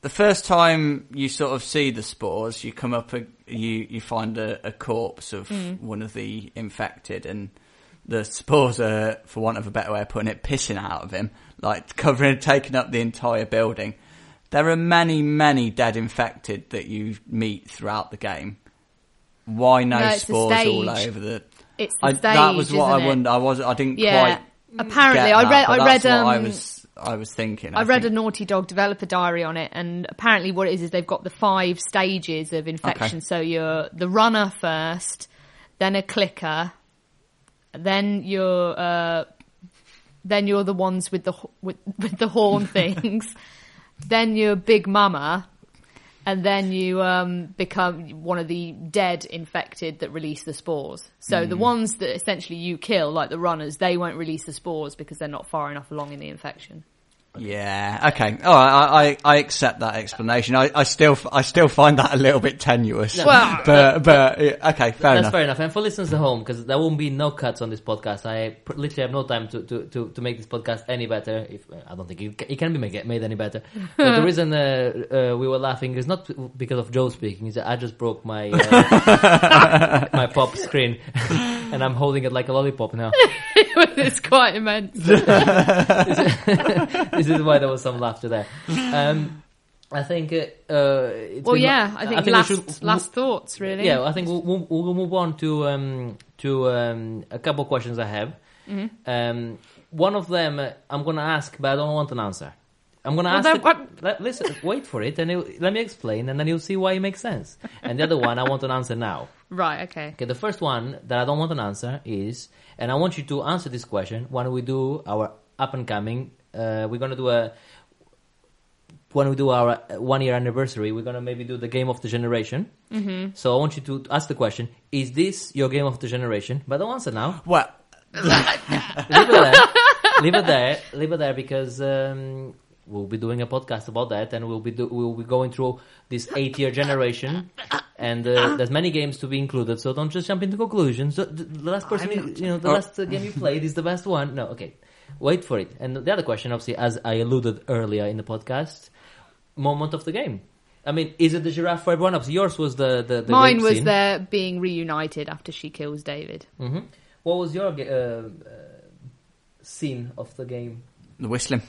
Speaker 3: The first time you sort of see the spores, you come up, a, you you find a, a corpse of one of the infected, and the spores are, for want of a better way of putting it, pissing out of him, like covering, taking up the entire building. There are many, many dead infected that you meet throughout the game. Why no,
Speaker 2: No, it's the
Speaker 3: spores all
Speaker 2: stage.
Speaker 3: over the?
Speaker 2: It's the
Speaker 3: I,
Speaker 2: stage,
Speaker 3: that was what I
Speaker 2: it?
Speaker 3: wondered. I was, I didn't
Speaker 2: Yeah.
Speaker 3: quite.
Speaker 2: Apparently, I read.
Speaker 3: but
Speaker 2: I read. Um,
Speaker 3: I was. I was thinking.
Speaker 2: I read a. Naughty Dog developer diary on it, and apparently, what it is is they've got the five stages of infection.
Speaker 3: Okay.
Speaker 2: So you're the runner first, then a clicker, then you're uh, then you're the ones with the with, with the horn things, then you're Big Mama, and then you um, become one of the dead infected that release the spores. So
Speaker 3: Hmm.
Speaker 2: the ones that essentially you kill, like the runners, they won't release the spores because they're not far enough along in the infection.
Speaker 3: Yeah. Okay. All right. I, I, I accept that explanation. I, I still f- I still find that a little bit tenuous.
Speaker 2: Well-
Speaker 3: but but yeah, okay. Fair
Speaker 1: That's
Speaker 3: enough.
Speaker 1: fair enough. And for listeners at home, because there won't be no cuts on this podcast, I pr- literally have no time to, to, to, to make this podcast any better. If I don't think it, it can be made, made any better. but the reason uh, uh, we were laughing is not because of Joe speaking. Is that I just broke my uh, my pop screen, and I'm holding it like a lollipop now.
Speaker 2: it's quite immense.
Speaker 1: this is why there was some laughter there. Um, I think. Uh, uh, it's
Speaker 2: Well, yeah, I think,
Speaker 1: we
Speaker 2: last
Speaker 1: should-
Speaker 2: last thoughts really.
Speaker 1: Yeah, I think we'll, we'll, we'll move on to um, to um, a couple of questions I have.
Speaker 2: Mm-hmm.
Speaker 1: Um, one of them uh, I'm going to ask, but I don't want an answer. I'm going to
Speaker 2: Well,
Speaker 1: ask.
Speaker 2: then
Speaker 1: the- let- listen, wait for it, and it, let me explain, and then you'll see why it makes sense. And the other one, I want an answer now.
Speaker 2: Right. Okay.
Speaker 1: Okay, the first one that I don't want an answer is, and I want you to answer this question when we do our up and coming. Uh, we're gonna do a when we do our one year anniversary. We're gonna maybe do the game of the generation. Mm-hmm. So I want you to ask the question: Is this your game of the generation? But don't answer now.
Speaker 3: What?
Speaker 1: leave it there. leave it there. Leave it there because um, we'll be doing a podcast about that, and we'll be do- we'll be going through this eight-year generation, and uh, there's many games to be included. So don't just jump into conclusions. The, the the last person, you, you know, the
Speaker 3: Oh.
Speaker 1: last uh, game you played is the best one. No, okay, wait for it. And the other question, obviously, as I alluded earlier in the podcast, moment of the game. I mean, is it the giraffe for everyone else? Yours was the the, the
Speaker 2: Mine was
Speaker 1: scene.
Speaker 2: there being reunited after she kills David.
Speaker 1: hmm What was your uh, uh, scene of the game?
Speaker 3: the whistling.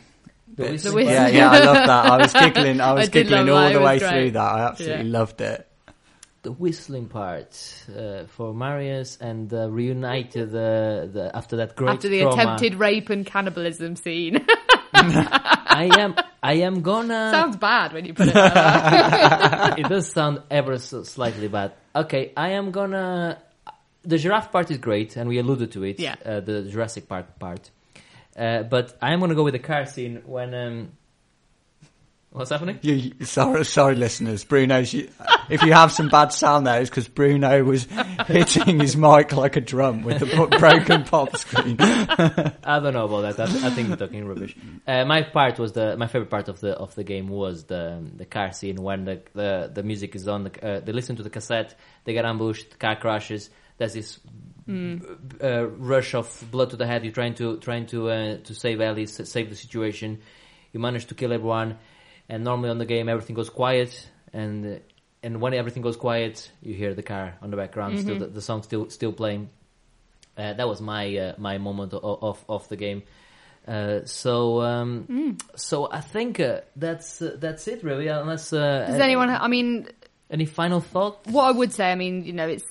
Speaker 1: The
Speaker 3: bits.
Speaker 1: whistling
Speaker 3: Yeah, yeah, I love that. I was giggling. I was
Speaker 2: I
Speaker 3: giggling all the way
Speaker 2: was great.
Speaker 3: through that. I absolutely
Speaker 2: Yeah.
Speaker 3: loved it.
Speaker 1: the whistling part uh, for Marius and uh, reunited the, the after that great
Speaker 2: after the
Speaker 1: trauma.
Speaker 2: attempted rape and cannibalism scene.
Speaker 1: I am I am gonna.
Speaker 2: Sounds bad when you put it like that.
Speaker 1: it does sound ever so slightly bad. Okay, I am gonna. The giraffe part is great, and we alluded to it.
Speaker 2: Yeah.
Speaker 1: Uh, the Jurassic Park part. Uh, but I am gonna go with the car scene when. Um, what's happening?
Speaker 3: You, you- sorry, sorry, listeners. Bruno's. You, if you have some bad sound there, it's because Bruno was hitting his mic like a drum with the bo- broken pop screen.
Speaker 1: I don't know about that. I, I think we're talking rubbish. Uh, my part was the my favorite part of the of the game was the the car scene when the the, the music is on. The, uh, they listen to the cassette. They get ambushed. The car crashes. There's this uh, rush of blood to the head. You're trying to trying to uh, to save Ellie, save the situation. You manage to kill everyone, and normally on the game everything goes quiet. And uh, and when everything goes quiet, you hear the car on the background. Still, the, the song still still playing. Uh, that was my uh, my moment of of, of the game. Uh, so um, so I think uh, that's uh, that's it really. Unless uh,
Speaker 2: Does anyone? I mean,
Speaker 1: any final thoughts?
Speaker 2: what I would say, I mean, you know, it's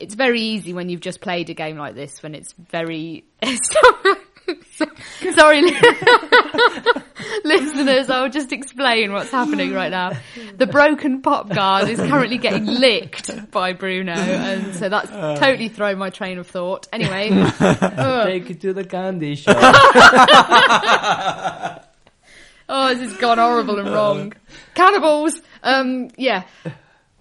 Speaker 2: it's very easy when you've just played a game like this when it's very sorry listeners i'll just explain what's happening right now. The broken pop guard is currently getting licked by bruno and so that's totally thrown my train of thought. Anyway.
Speaker 1: Take it to the candy shop.
Speaker 2: oh this has gone horrible and wrong. Cannibals! Um yeah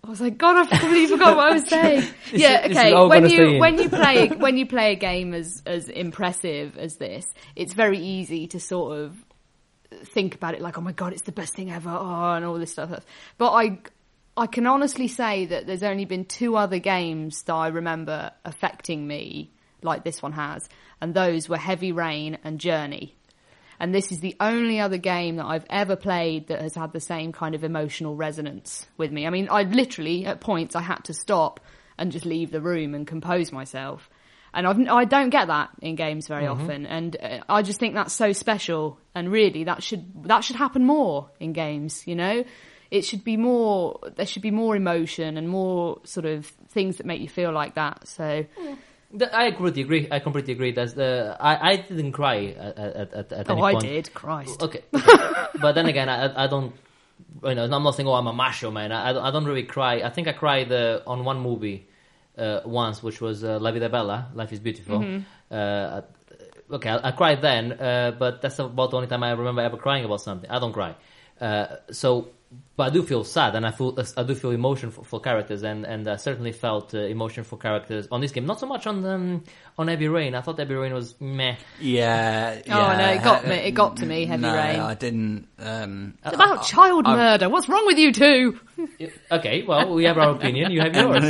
Speaker 2: I was like, God, I completely forgot what I was saying. yeah, okay. When you when you play when you play a game as as impressive as this, it's very easy to sort of think about it like, oh my God, it's the best thing ever, oh, and all this stuff. But I I can honestly say that there's only been two other games that I remember affecting me like this one has, and those were Heavy Rain and Journey. And this is the only other game that I've ever played that has had the same kind of emotional resonance with me. I mean, I literally, at points, I had to stop and just leave the room and compose myself. And I've, I don't get that in games very often. And uh, I just think that's so special. And really, that should, that should happen more in games, you know? It should be more, there should be more emotion and more sort of things that make you feel like that. So,
Speaker 1: The- I completely agree. I completely agree. That's the I, I didn't cry at at, at, at any
Speaker 2: oh, I
Speaker 1: point.
Speaker 2: did, Christ.
Speaker 1: Okay, okay. but then again, I, I don't. You know, I'm not saying oh I'm a macho man. I, I don't- really cry. I think I cried uh, on one movie uh, once, which was uh, La Vida Bella, Life is Beautiful. Uh, okay, I, I cried then, uh, but that's about the only time I remember ever crying about something. I don't cry. Uh, so, but I do feel sad, and I feel I do feel emotion for, for characters, and and I certainly felt uh, emotion for characters on this game. Not so much on um, on Heavy Rain. I thought Heavy Rain was meh.
Speaker 3: Yeah. yeah.
Speaker 2: Oh no, it got me. It got to me. Heavy
Speaker 3: no,
Speaker 2: rain.
Speaker 3: I didn't. Um,
Speaker 2: It's about child
Speaker 3: I-
Speaker 2: murder. What's wrong with you two?
Speaker 1: Okay, well, we have our opinion. You have yours.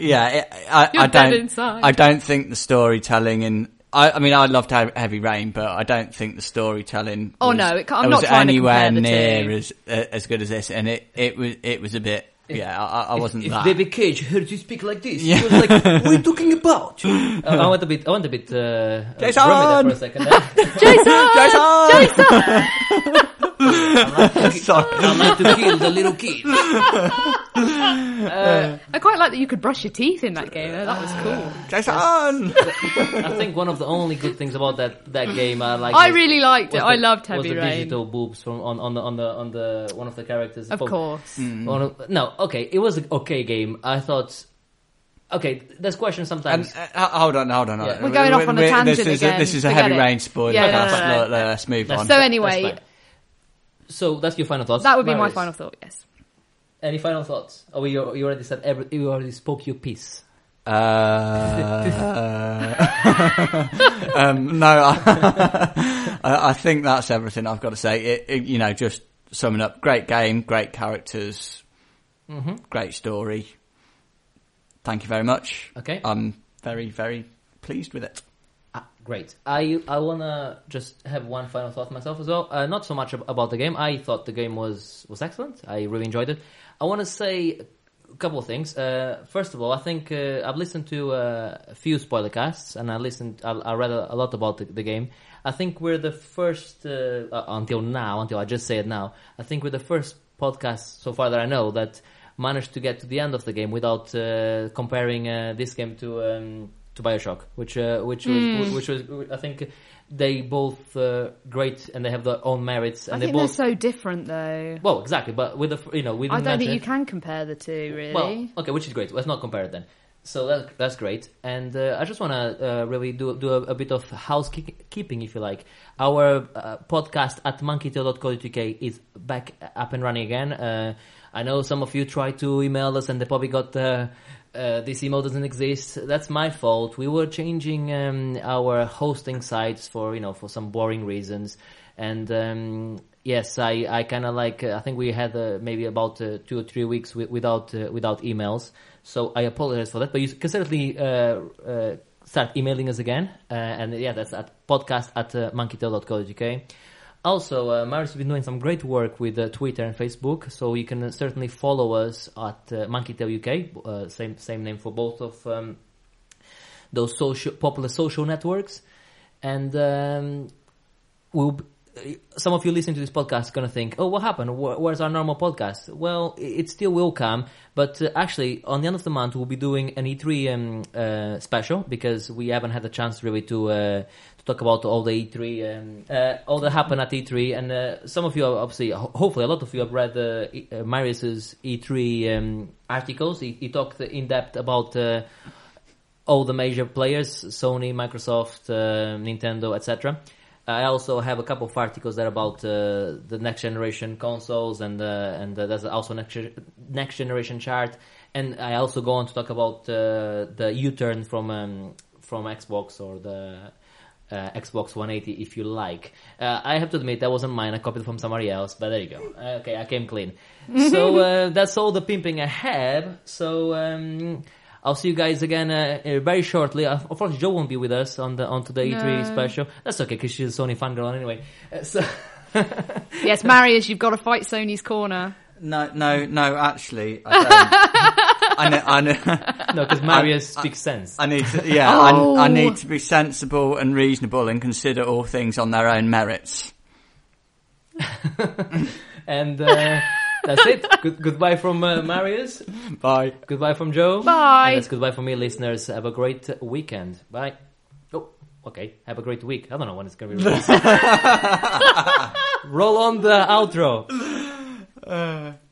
Speaker 3: yeah, it, I,
Speaker 2: You're
Speaker 3: I don't.
Speaker 2: inside.
Speaker 3: I don't think the storytelling in. I, I mean, I loved He- Heavy Rain, but I don't think the storytelling.
Speaker 2: Oh,
Speaker 3: was,
Speaker 2: no, it ca- I'm
Speaker 3: was
Speaker 2: not trying to
Speaker 3: anywhere
Speaker 2: compare
Speaker 3: near as uh, as good as this, and it it was it was a bit. Yeah, I, I wasn't
Speaker 1: if
Speaker 3: that.
Speaker 1: David Cage heard you speak like this,
Speaker 3: Yeah.
Speaker 1: he was like, "What are you talking about?" Uh, I want a bit. I want a bit. Uh,
Speaker 3: Jason!
Speaker 1: there for a second. there.
Speaker 2: Jason!
Speaker 3: Jason! Sorry.
Speaker 1: I like to kill the little kid.
Speaker 2: I quite like that you could brush your teeth in that game. though. That was cool.
Speaker 3: Jason!
Speaker 1: I think one of the only good things about that that game I like.
Speaker 2: I
Speaker 1: was-
Speaker 2: really liked it.
Speaker 1: was
Speaker 2: I
Speaker 1: the-
Speaker 2: loved
Speaker 1: was
Speaker 2: Heavy
Speaker 1: the
Speaker 2: Rain.
Speaker 1: digital boobs from on, on the on the on the one of the characters.
Speaker 2: Of
Speaker 1: Oh,
Speaker 2: course.
Speaker 1: one of- no, okay, it was an okay game. I thought. Okay, there's questions
Speaker 3: And,
Speaker 1: sometimes.
Speaker 3: uh, hold on, hold on. hold on.
Speaker 2: We're going off on a tangent
Speaker 3: this is
Speaker 2: again.
Speaker 3: A, this is a
Speaker 2: Forget
Speaker 3: heavy
Speaker 2: it.
Speaker 3: rain spoiler.
Speaker 2: Yeah, no,
Speaker 3: cast.
Speaker 2: no, no.
Speaker 3: Let- Let's move
Speaker 1: That's-
Speaker 3: on.
Speaker 2: So anyway,
Speaker 1: fine. So that's your final thoughts.
Speaker 2: that would be my final thought. Yes.
Speaker 1: Any final thoughts? Oh, you, you already said every. You already spoke your piece.
Speaker 3: Uh, um, no, I, I I think that's everything I've got to say. It, it, you know, just summing up: great game, great characters,
Speaker 1: Mm-hmm.
Speaker 3: great story. Thank you very much.
Speaker 1: Okay.
Speaker 3: I'm very, very pleased with it.
Speaker 1: Great. I I wanna just have one final thought myself as well. Uh, not so much ab- about the game. I thought the game was was excellent. I really enjoyed it. I want to say a couple of things. Uh, first of all, I think uh, I've listened to uh, a few spoiler casts, and I listened. I, I read a, a lot about the, the game. I think we're the first uh, uh, until now. Until I just say it now. I think we're the first podcast so far that I know that managed to get to the end of the game without comparing this game to um, to Bioshock, which uh, which was which was I think they both uh, great and they have their own merits and
Speaker 2: I
Speaker 1: they
Speaker 2: think
Speaker 1: both
Speaker 2: they're so different, though.
Speaker 1: well exactly, but with the you know with
Speaker 2: I don't think you can compare the two, really.
Speaker 1: well, okay, which is great. Let's not compare it then. So that, that's great, and uh, I just want to uh, really do do a, a bit of housekeeping, if you like. Our uh, podcast at monkeytail.co.uk is back up and running again. Uh, I know some of you tried to email us, and they probably got uh, this email doesn't exist. That's my fault. We were changing um, our hosting sites for you know for some boring reasons, and um, yes, I, I kind of like. Uh, I think we had uh, maybe about uh, two or three weeks wi- without uh, without emails. So I apologize for that. But you can certainly start emailing us again, and yeah, that's at podcast at uh, monkeytail.co.uk. Also, uh, Marius has been doing some great work with uh, Twitter and Facebook, so you can uh, certainly follow us at uh, Monkeytail UK, uh, same same name for both of um, those social popular social networks. And um, we'll uh, some of you listening to this podcast are going to think, oh, what happened? Wh- Where's our normal podcast? Well, it still will come, but uh, actually, on the end of the month, we'll be doing an E3 um, uh, special because we haven't had a chance really to uh, talk about all the E3, um, uh, all that happened at E3, and uh, some of you, obviously, hopefully, a lot of you have read uh, E- uh, Marius's E3 um, articles. He, he talked in depth about. Uh, all the major players, Sony, Microsoft, uh, Nintendo, etc. I also have a couple of articles there about uh, the next generation consoles, and and there's also next next generation chart. And I also go on to talk about the U-turn from um, from Xbox or the uh, Xbox 180, if you like. Uh, I have to admit that wasn't mine. I copied from somebody else, but there you go. Uh, okay, I came clean. so uh, that's all the pimping I have. So. Um, I'll see you guys again uh, very shortly. Uh, of course, Joe won't be with us on the on the E3 special. That's okay because she's a Sony fangirl anyway. Uh, so
Speaker 2: yes, Marius, you've got to fight Sony's corner.
Speaker 3: No, no, no. Actually, I don't. I, ne- I, ne-
Speaker 1: no, because Marius speaks sense.
Speaker 3: I need to. Yeah,
Speaker 2: Oh.
Speaker 3: I, I need to be sensible and reasonable and consider all things on their own merits.
Speaker 1: and uh, that's it. Good, goodbye from uh, Marius.
Speaker 3: Bye.
Speaker 1: Goodbye from Joe.
Speaker 2: Bye.
Speaker 1: And that's goodbye from me, listeners. Have a great weekend. Bye. Oh, okay. Have a great week. I don't know when it's gonna be released. Roll on the outro.